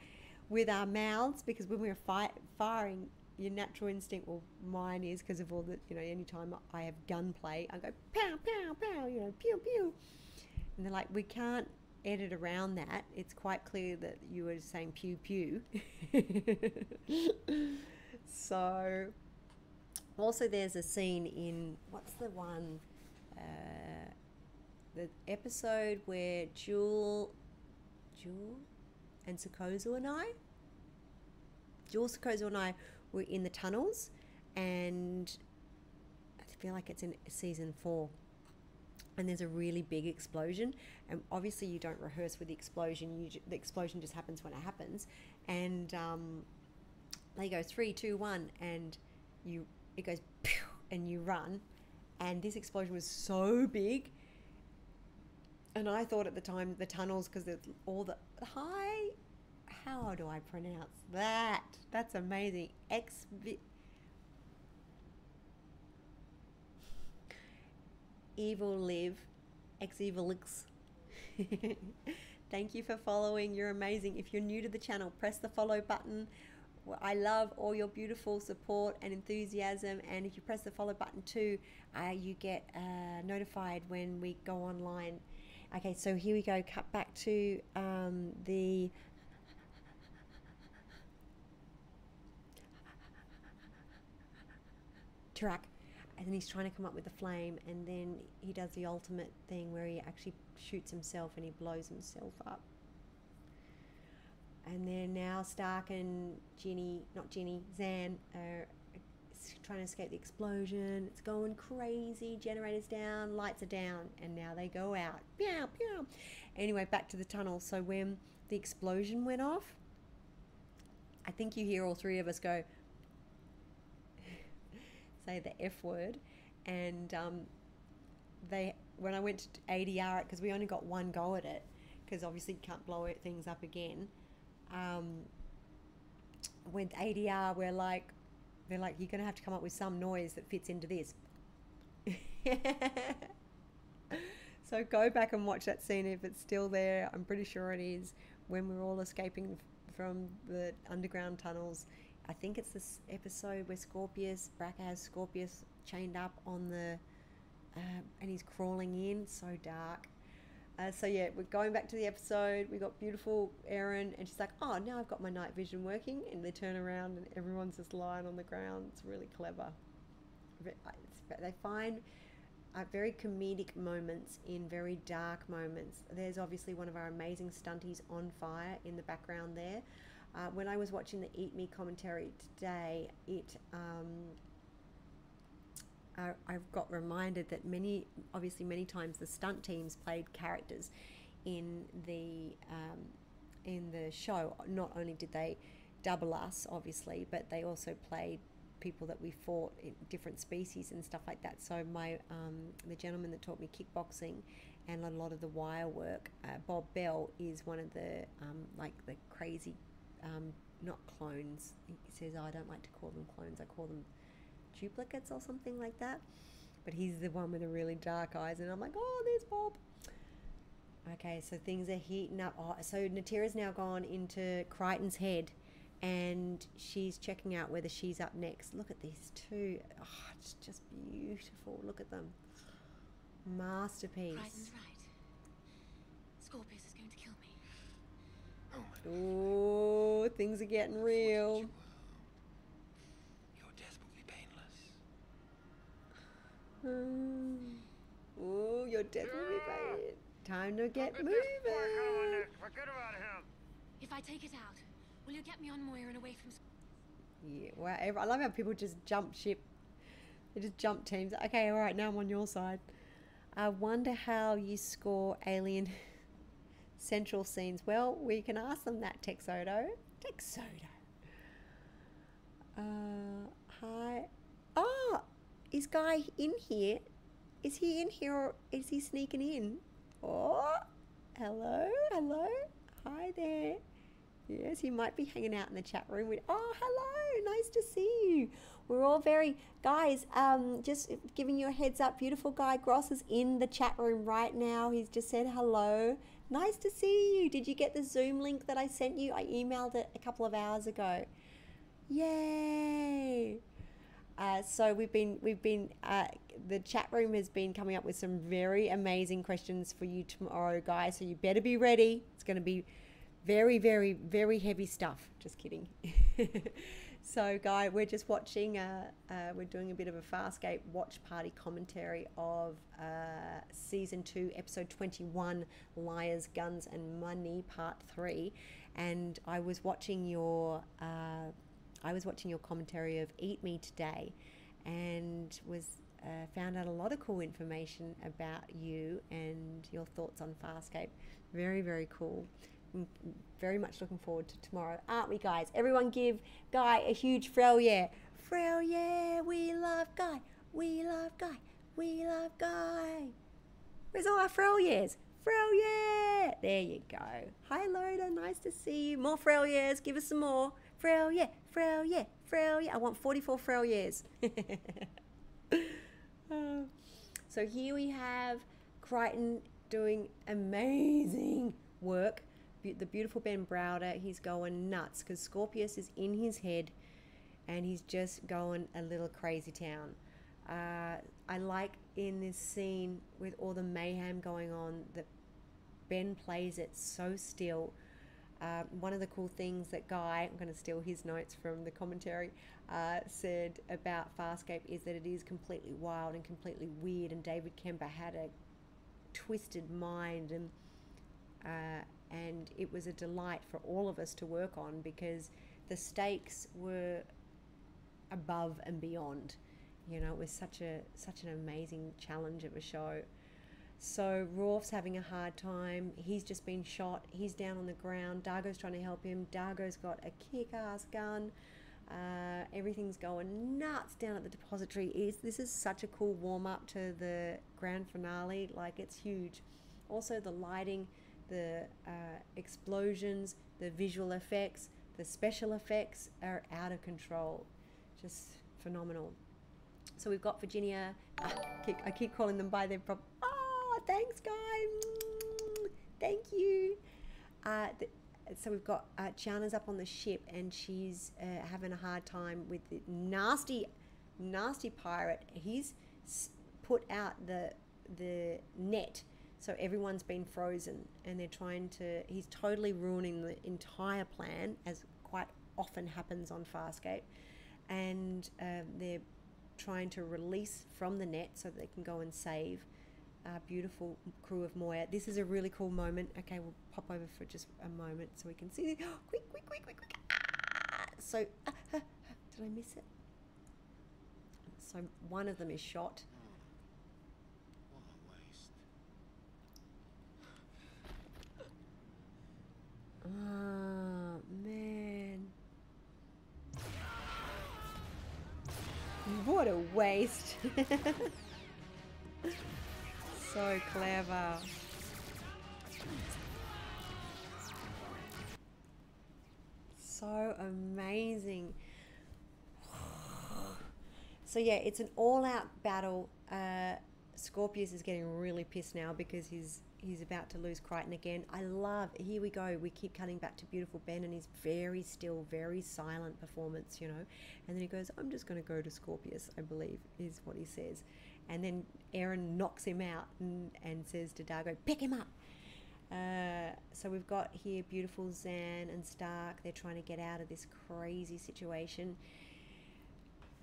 S1: with our mouths because when we were fi- firing, your natural instinct, well, mine is because of all the, you know, anytime I have gunplay, I go pow pow pow, you know, pew pew, and they're like, we can't edit around that. It's quite clear that you were saying pew pew. [LAUGHS] so, also there's a scene in what's the one, uh, the episode where Jool, Jool, and Sikozu and I, Jool Sikozu and I were in the tunnels, and I feel like it's in season four. And there's a really big explosion and obviously you don't rehearse with the explosion you the explosion just happens when it happens. And um, they go three two one and you it goes and you run. And this explosion was so big. And i thought at the time the tunnels because it's all the hi how do i pronounce that? That's amazing. Ex- evil live ex evilix. [LAUGHS] Thank you for following. You're amazing. If you're new to the channel press the follow button Well, i love all your beautiful support and enthusiasm and if you press the follow button too uh, you get uh, notified when we go online. Okay so here we go cut back to um, the track and then he's trying to come up with the flame and then he does the ultimate thing where he actually shoots himself and he blows himself up and then now stark and ginny not ginny Zhaan are trying to escape the explosion. It's going crazy. Generators down lights are down and now they go out. Pew, pew. anyway back to the tunnel. So when the explosion went off i think you hear all three of us go [LAUGHS] say the F word, and um, they when I went to ADR it because we only got one go at it because obviously you can't blow it, things up again. Um, with ADR, we're like, they're like, you're gonna have to come up with some noise that fits into this. [LAUGHS] so go back and watch that scene if it's still there. I'm pretty sure it is when we're all escaping from the underground tunnels. I think it's this episode where Scorpius, Braca has Scorpius chained up on the, uh, and he's crawling in. So dark. Uh, so yeah, we're going back to the episode. We got beautiful Aeryn, and she's like, "Oh, now I've got my night vision working." And they turn around, and everyone's just lying on the ground. It's really clever. They find uh, very comedic moments in very dark moments. There's obviously one of our amazing stunties on fire in the background there. Uh, when I was watching the Eat Me commentary today, it um, I, I got reminded that many, obviously, many times the stunt teams played characters in the um, in the show. Not only did they double us, obviously, but they also played people that we fought in different species and stuff like that. So my um, the gentleman that taught me kickboxing and a lot of the wire work, uh, Bob Bell, is one of the um, like the crazy, um, not clones. He says "Oh, I don't like to call them clones. I call them duplicates or something like that. But he's the one with the really dark eyes, and I'm like, oh, there's Bob. Okay, so things are heating up. Oh, so Natira's now gone into Crichton's head, and she's checking out whether she's up next. Look at these two. Oh, it's just beautiful. Look at them. Masterpiece.
S6: Crichton's right. Scorpius is going to kill me.
S7: Oh my
S1: Oh, things are getting real.
S7: Your death will be painless.
S1: Oh, you're definitely right. Time to get moving.
S7: Forget about him.
S6: If I take it out, will you get me on Moya and away from Sc-
S1: Yeah, wow. I love how people just jump ship. They just jump teams. Okay, all right, now I'm on your side. I wonder how you score Alien [LAUGHS] Central scenes. Well, we can ask them that, Texodo. Texodo. Uh, hi. Oh, is Guy in here? Is he in here or is he sneaking in? Oh, hello, hello. Hi there. Yes, he might be hanging out in the chat room with. Oh, hello, nice to see you. We're all very guys. Um, just giving you a heads up. Beautiful guy Gross is in the chat room right now. He's just said hello. Nice to see you. Did you get the Zoom link that I sent you? I emailed it a couple of hours ago. Yay! Uh, so we've been we've been uh, the chat room has been coming up with some very amazing questions for you tomorrow, guys. So you better be ready. It's going to be very very very heavy stuff. Just kidding. [LAUGHS] so, guy, we're just watching. Uh, uh, we're doing a bit of a Farscape watch party commentary of uh, season two, episode twenty-one, "Liars, Guns, and Money," part three. And I was watching your. I was watching your commentary of Eat Me Today and was uh, found out a lot of cool information about you and your thoughts on Farscape. Very, very cool. Mm, Very much looking forward to tomorrow, aren't we, guys? Everyone give Guy a huge Frell yeah. Frell yeah, we love Guy. We love Guy. We love Guy. Where's all our Frell yeahs? Frell yeah. There you go. Hi, Loda. Nice to see you. More Frell yeahs. Give us some more. Frell yeah. Frell yeah. Frell yeah. I want 44 Frell years. [LAUGHS] So here we have Crichton doing amazing work. The beautiful Ben Browder, he's going nuts because Scorpius is in his head and he's just going a little crazy town. Uh, I like in this scene with all the mayhem going on that Ben plays it so still. Uh, one of the cool things that Guy, I'm going to steal his notes from the commentary, uh, said about Farscape is that it is completely wild and completely weird. And David Kemper had a twisted mind, and uh, and it was a delight for all of us to work on because the stakes were above and beyond. You know, it was such a such an amazing challenge of a show. So Rorf's having a hard time. He's just been shot. He's down on the ground. Dargo's trying to help him. Dargo's got a kick-ass gun. Uh, everything's going nuts down at the depository. Is this is such a cool warm up to the grand finale. Like it's huge. Also the lighting, the uh, explosions, the visual effects, the special effects are out of control. Just phenomenal. So we've got Virginia. I keep, I keep calling them by their prop. Oh, thanks, guy. Thank you. Uh, so we've got uh, Chiana's up on the ship, and she's uh, having a hard time with the nasty, nasty pirate. He's put out the the net, so everyone's been frozen, and they're trying to. He's totally ruining the entire plan, as quite often happens on Farscape, and um, they're trying to release from the net so they can go and save our beautiful crew of Moya. This is a really cool moment. Okay, we'll pop over for just a moment so we can see. [GASPS] quick, quick, quick, quick, quick. Ah! So, ah, ah, ah, did I miss it? So one of them is shot. Oh man. What a waste. [LAUGHS] so clever. So amazing. [SIGHS] So yeah, it's an all-out battle. Uh, Scorpius is getting really pissed now because he's he's about to lose Crichton again. I love. Here we go. We keep cutting back to beautiful Ben and his very still, very silent performance. You know, and then he goes, "I'm just going to go to Scorpius." I believe is what he says, and then Aeryn knocks him out and, and says to Dargo, "Pick him up." Uh, so we've got here beautiful Zhaan and Stark. They're trying to get out of this crazy situation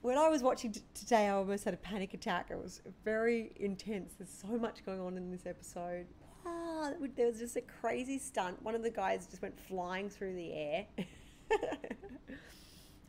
S1: when I was watching t- today, I almost had a panic attack. It was very intense. There's so much going on in this episode. Wow, there was just a crazy stunt. One of the guys just went flying through the air. [LAUGHS]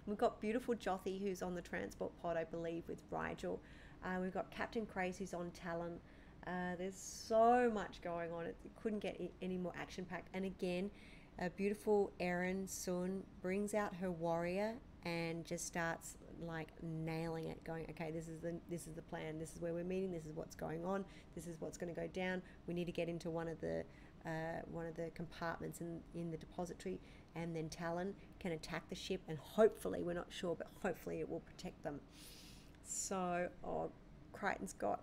S1: we've got beautiful Jothee, who's on the transport pod, I believe, with Rygel. Uh, we've got Captain Crazy's on Talyn. Uh, there's so much going on. It, it couldn't get any more action packed. And again, a beautiful Aeryn Sun brings out her warrior and just starts like nailing it going okay this is the this is the plan this is where we're meeting this is what's going on this is what's going to go down we need to get into one of the uh, one of the compartments in in the depository and then Talyn can attack the ship and hopefully we're not sure but hopefully it will protect them so oh Crichton's got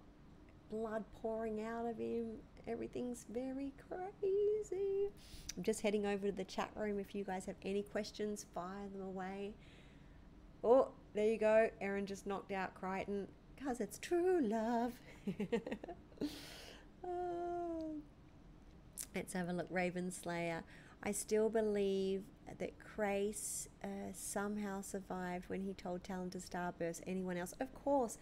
S1: blood pouring out of him everything's very crazy I'm just heading over to the chat room if you guys have any questions fire them away Oh, there you go. Aeryn just knocked out Crichton because it's true love. [LAUGHS] Oh. Let's have a look. Raven Slayer. I still believe that Crais uh, somehow survived when he told Talyn to starburst anyone else. Of course,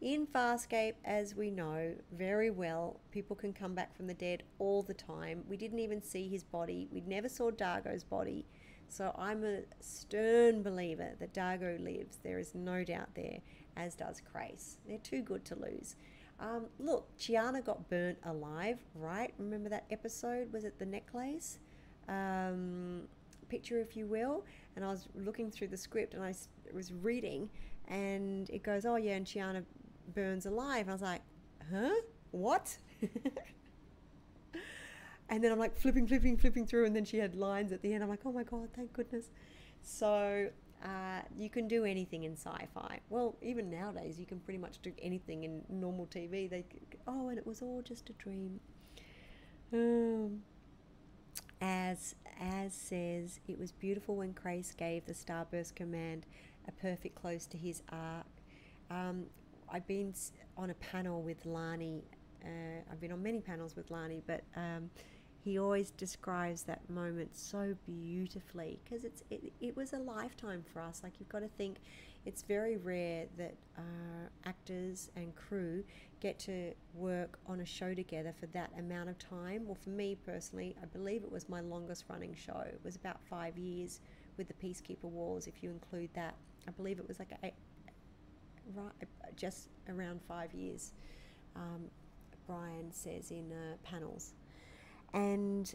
S1: in Farscape, as we know very well, people can come back from the dead all the time. We didn't even see his body. We never saw Dargo's body. So I'm a stern believer that Dargo lives. There is no doubt there, as does Crais. They're too good to lose. Um, look, Chiana got burnt alive, right? Remember that episode? Was it the necklace? Um, picture, if you will. And I was looking through the script and I was reading, and it goes, Oh, yeah, and Chiana burns alive. I was like, Huh? What? [LAUGHS] and then I'm like flipping, flipping, flipping through, and then she had lines at the end. I'm like, Oh my God, thank goodness. So uh, you can do anything in sci-fi. Well, even nowadays, you can pretty much do anything in normal TV. They, oh, and it was all just a dream. Um, as as says, it was beautiful when Crais gave the Starburst command a perfect close to his arc. Um, I've been on a panel with Lani. Uh, I've been on many panels with Lani, but um, he always describes that moment so beautifully because it's it, it was a lifetime for us. Like you've got to think, it's very rare that uh, actors and crew get to work on a show together for that amount of time. Well, for me personally, I believe it was my longest running show. It was about five years with the Peacekeeper Wars, if you include that. I believe it was like a, right, just around five years. Um, Brian says in uh, panels, and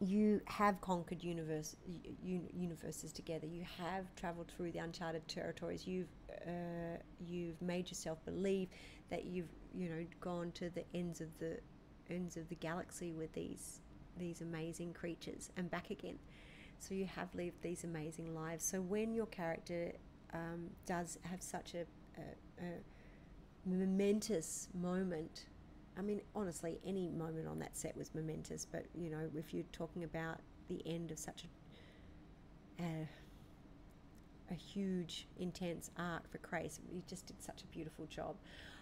S1: you have conquered universe universes together. You have traveled through the uncharted territories. You've uh, you've made yourself believe that you've you know gone to the ends of the ends of the galaxy with these these amazing creatures and back again. So you have lived these amazing lives. So when your character um, does have such a, a, a momentous moment. I mean, honestly, any moment on that set was momentous. But you know, if you're talking about the end of such a a, a huge, intense arc for Crais, He just did such a beautiful job.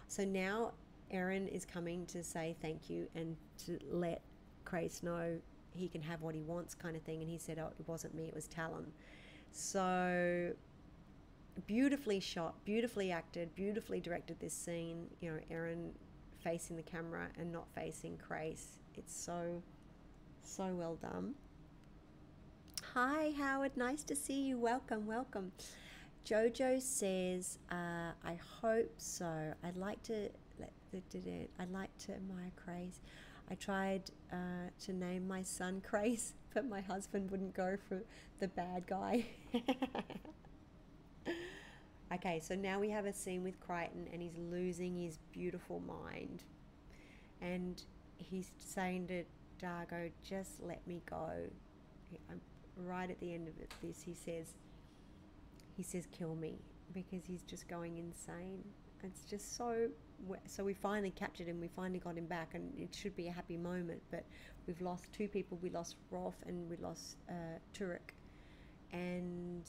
S1: So now, Aeryn is coming to say thank you and to let Crais know he can have what he wants, kind of thing. And he said, "Oh, it wasn't me; it was Talyn." So beautifully shot, beautifully acted, beautifully directed this scene. You know, Aeryn facing the camera and not facing Crais. It's so, so well done. Hi, Howard. Nice to see you. Welcome, welcome. Jojo says, uh, I hope so. I'd like to. I'd like to admire Crais. I tried uh, to name my son [LAUGHS] Crais, but my husband wouldn't go for the bad guy. [LAUGHS] Okay, so now we have a scene with Crichton and he's losing his beautiful mind. And he's saying to Dargo, just let me go. I'm, right at the end of it, this, he says, he says, kill me because he's just going insane. It's just so. So we finally captured him. We finally got him back, and it should be a happy moment. But we've lost two people. We lost Rorf and we lost uh, Teurac, and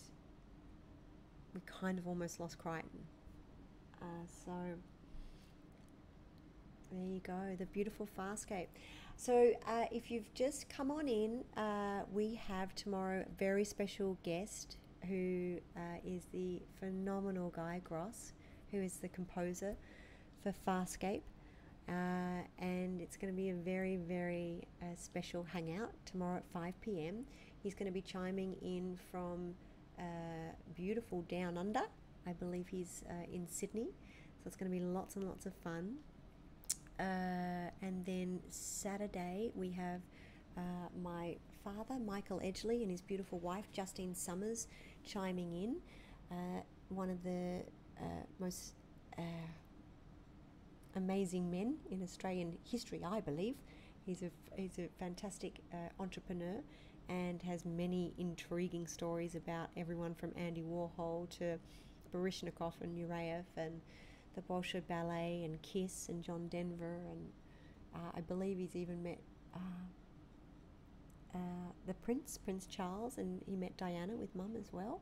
S1: we kind of almost lost Crichton. Uh, so there you go, the beautiful Farscape. So uh, if you've just come on in, uh, we have tomorrow a very special guest who uh, is the phenomenal Guy Gross, who is the composer for Farscape. Uh, and it's going to be a very, very uh, special hangout tomorrow at 5 p.m. He's going to be chiming in from uh, beautiful Down Under. I believe he's in Sydney. So it's going to be lots and lots of fun. Uh, and then Saturday, we have uh, my father, Michael Edgley, and his beautiful wife, Justine Summers, chiming in. Uh, one of the uh, most uh, amazing men in Australian history, I believe. He's a, he's a fantastic uh, entrepreneur and has many intriguing stories about everyone from Andy Warhol to Baryshnikov and Nureyev and the Bolshoi Ballet and Kiss and John Denver and uh, I believe he's even met uh, uh, the Prince, Prince Charles, and he met Diana with Mum as well.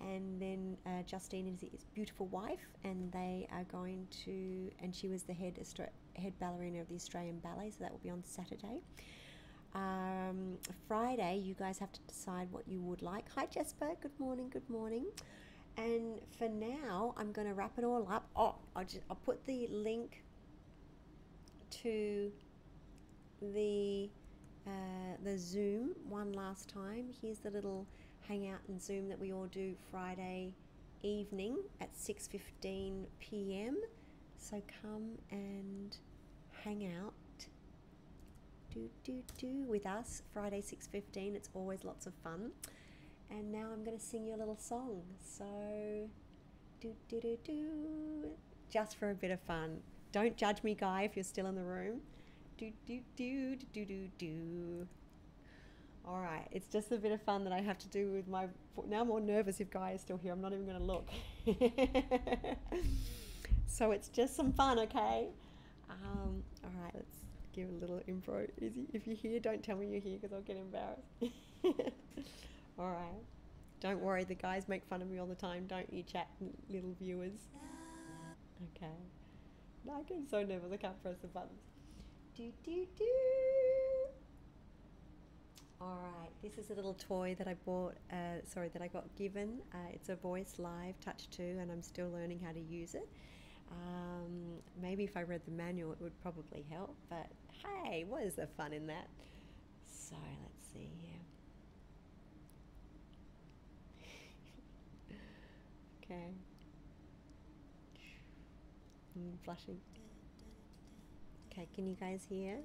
S1: and then uh, Justine is his beautiful wife, and they are going to. And she was the head Austra- head ballerina of the Australian Ballet, so that will be on Saturday. Um, Friday, you guys have to decide what you would like. Hi, Jesper. Good morning. Good morning. And for now, I'm going to wrap it all up. Oh, I'll just I'll put the link to the uh, the Zoom one last time. Here's the little hangout and Zoom that we all do Friday evening at 6:15 p.m. So come and hang out do do do with us Friday 6:15. It's always lots of fun. And now I'm going to sing you a little song. So do do do do just for a bit of fun. Don't judge me, Guy, if you're still in the room. Do do do do do do. All right, it's just a bit of fun that I have to do with my. Now I'm more nervous if Guy is still here. I'm not even going to look. [LAUGHS] so it's just some fun, okay? Um, all right, let's give a little intro. Izzy, if you're here, don't tell me you're here because I'll get embarrassed. [LAUGHS] all right. Don't worry, the guys make fun of me all the time, don't you, chat little viewers? Okay. I get so nervous I can't press the buttons. Do do do. All right, this is a little toy that I bought. Uh, sorry, that I got given. Uh, it's a Voice Live Touch 2, and I'm still learning how to use it. Um, maybe if I read the manual, it would probably help. But hey, what is the fun in that? So let's see here. Okay. I'm flushing. Okay, can you guys hear?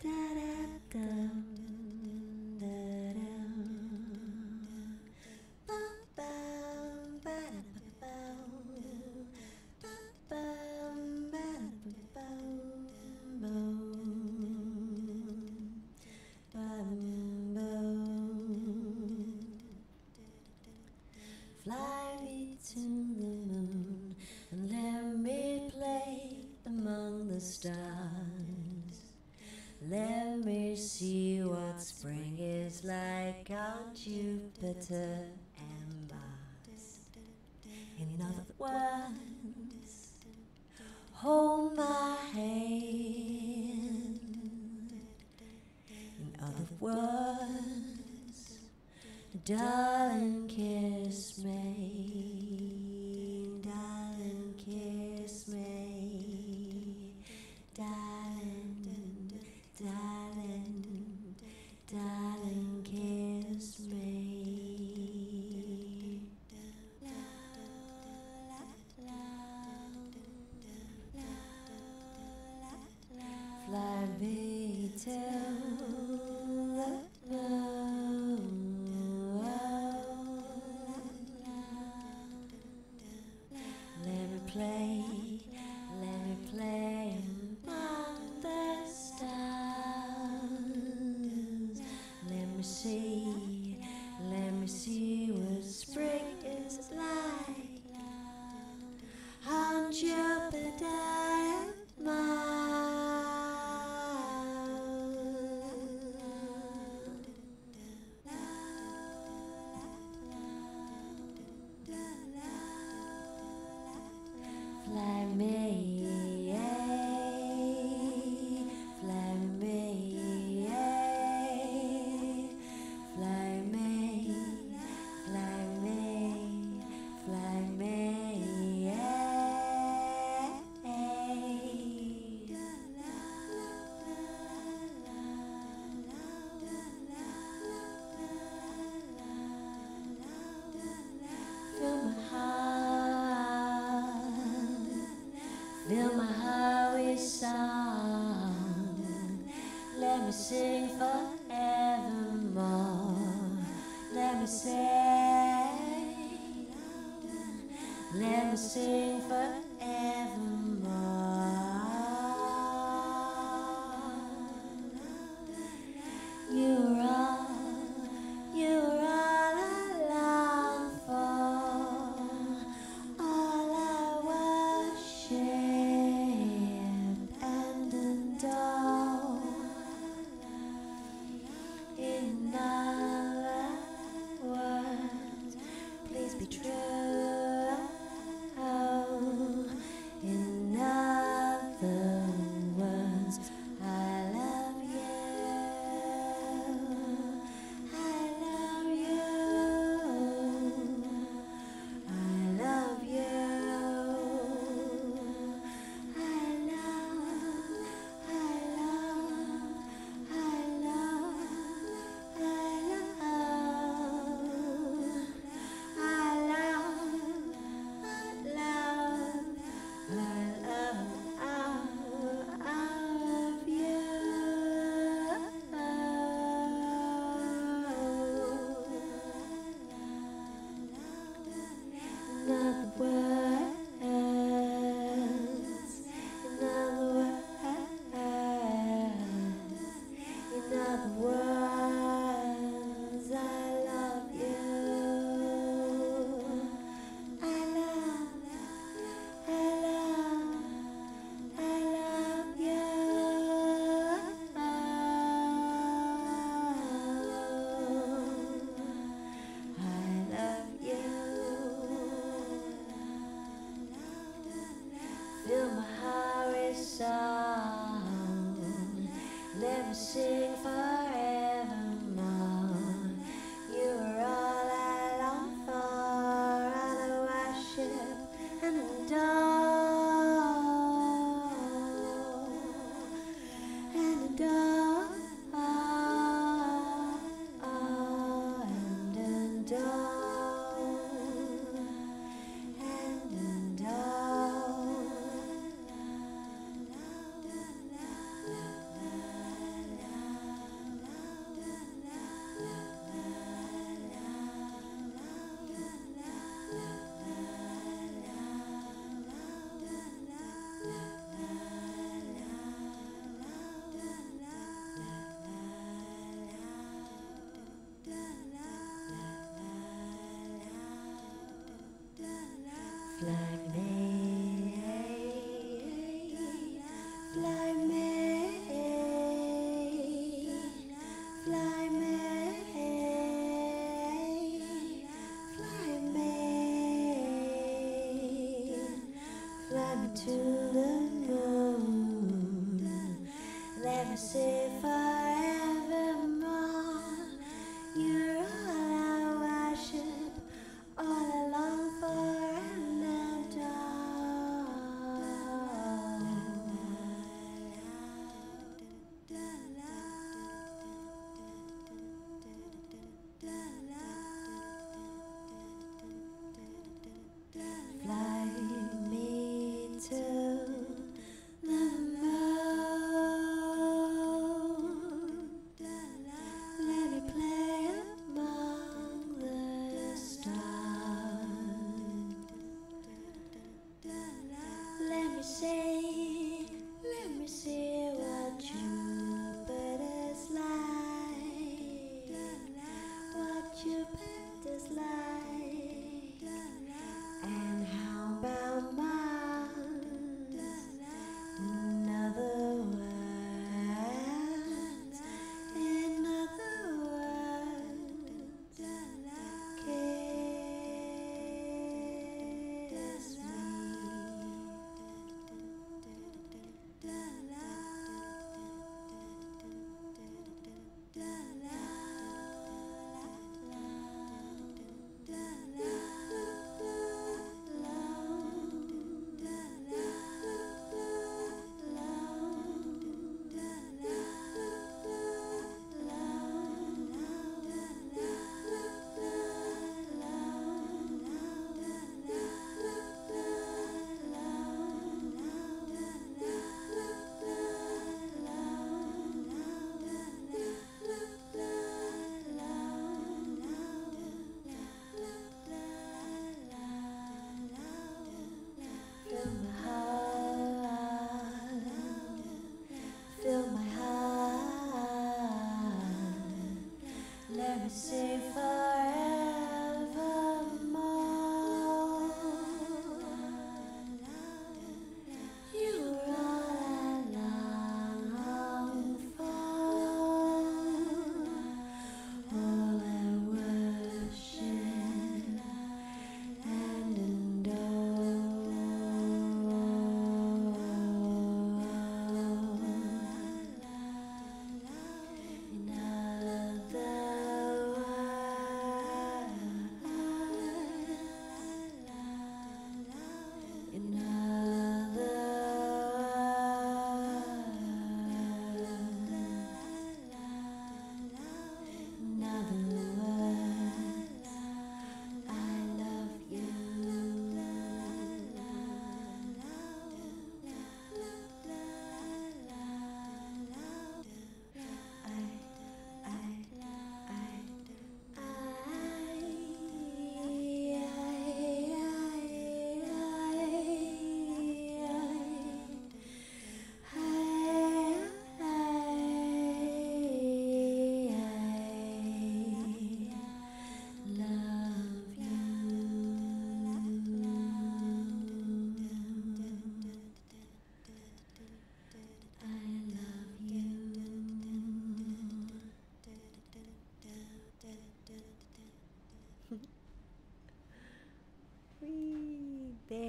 S5: Fly Let me see what spring is like on Jupiter and Mars. In other words, hold my hand. In other words, Darling, kiss me. Till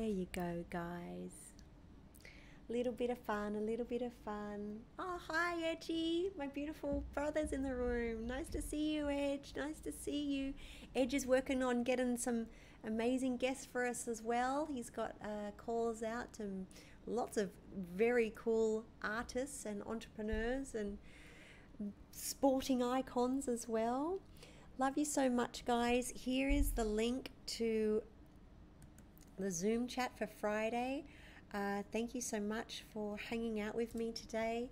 S1: you go, guys. Little bit of fun, a little bit of fun. Oh, hi, Edgy, my beautiful brother's in the room. Nice to see you, Edge. Nice to see you. Edge is working on getting some amazing guests for us as well. He's got uh, calls out to lots of very cool artists and entrepreneurs and sporting icons as well. Love you so much, guys. Here is the link to the Zoom chat for Friday. Uh, thank you so much for hanging out with me today.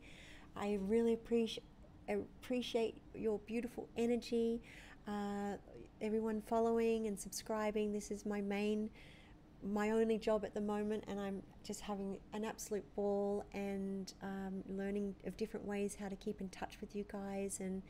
S1: I really appreciate appreciate your beautiful energy. Uh, everyone following and subscribing. This is my main, my only job at the moment, and I'm just having an absolute ball and um, learning of different ways how to keep in touch with you guys and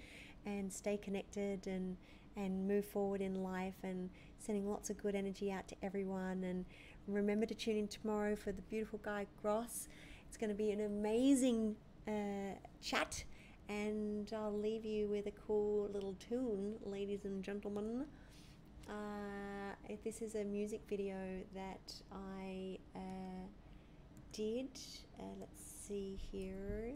S1: and stay connected and and move forward in life and sending lots of good energy out to everyone and remember to tune in tomorrow for the beautiful Guy Gross. It's going to be an amazing uh, chat and I'll leave you with a cool little tune, ladies and gentlemen. Uh, this is a music video that I uh, did, uh, let's see here.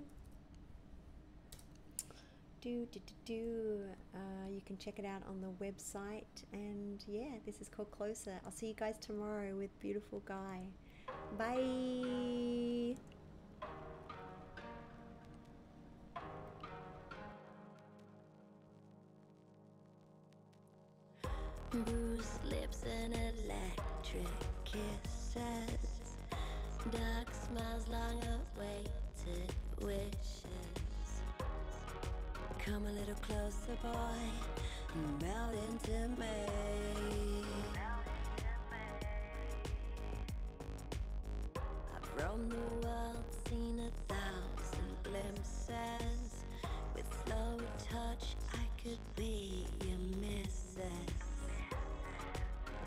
S1: Do, do, do, do. Uh, you can check it out on the website. And yeah, this is called Closer. I'll see you guys tomorrow with Beautiful Guy. Bye.
S5: Lips and electric kisses. Dark smiles, long awaited wishes. Come a little closer, boy, and melt into me. I've roamed the world, seen a thousand glimpses. With slow touch, I could be your missus.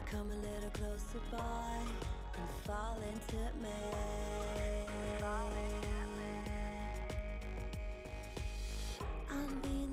S5: Come a little closer, boy, and fall into me. I'm being the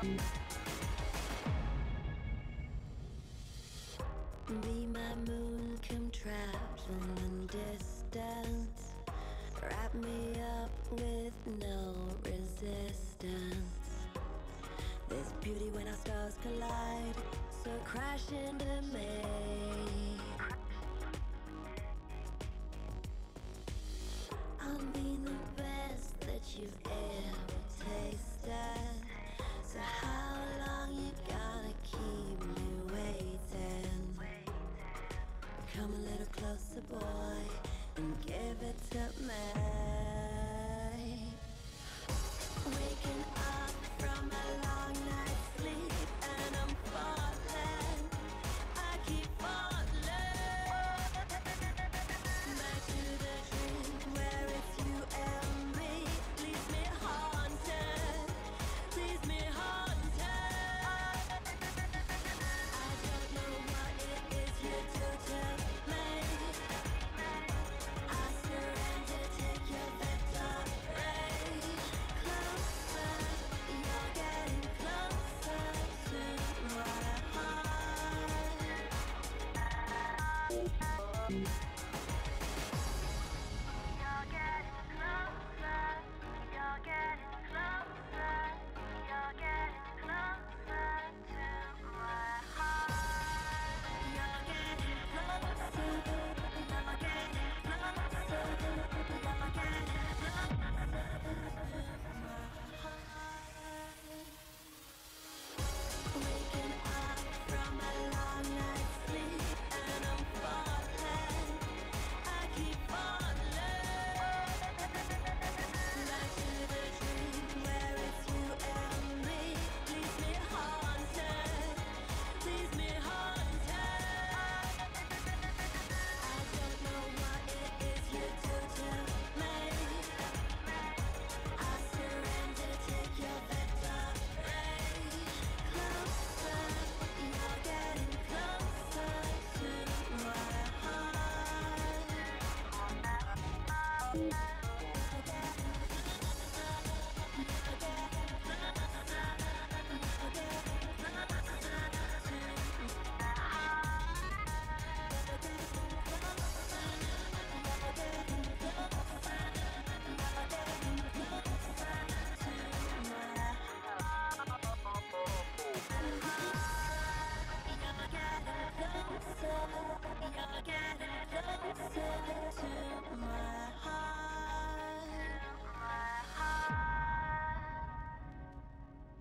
S5: Be You're heart.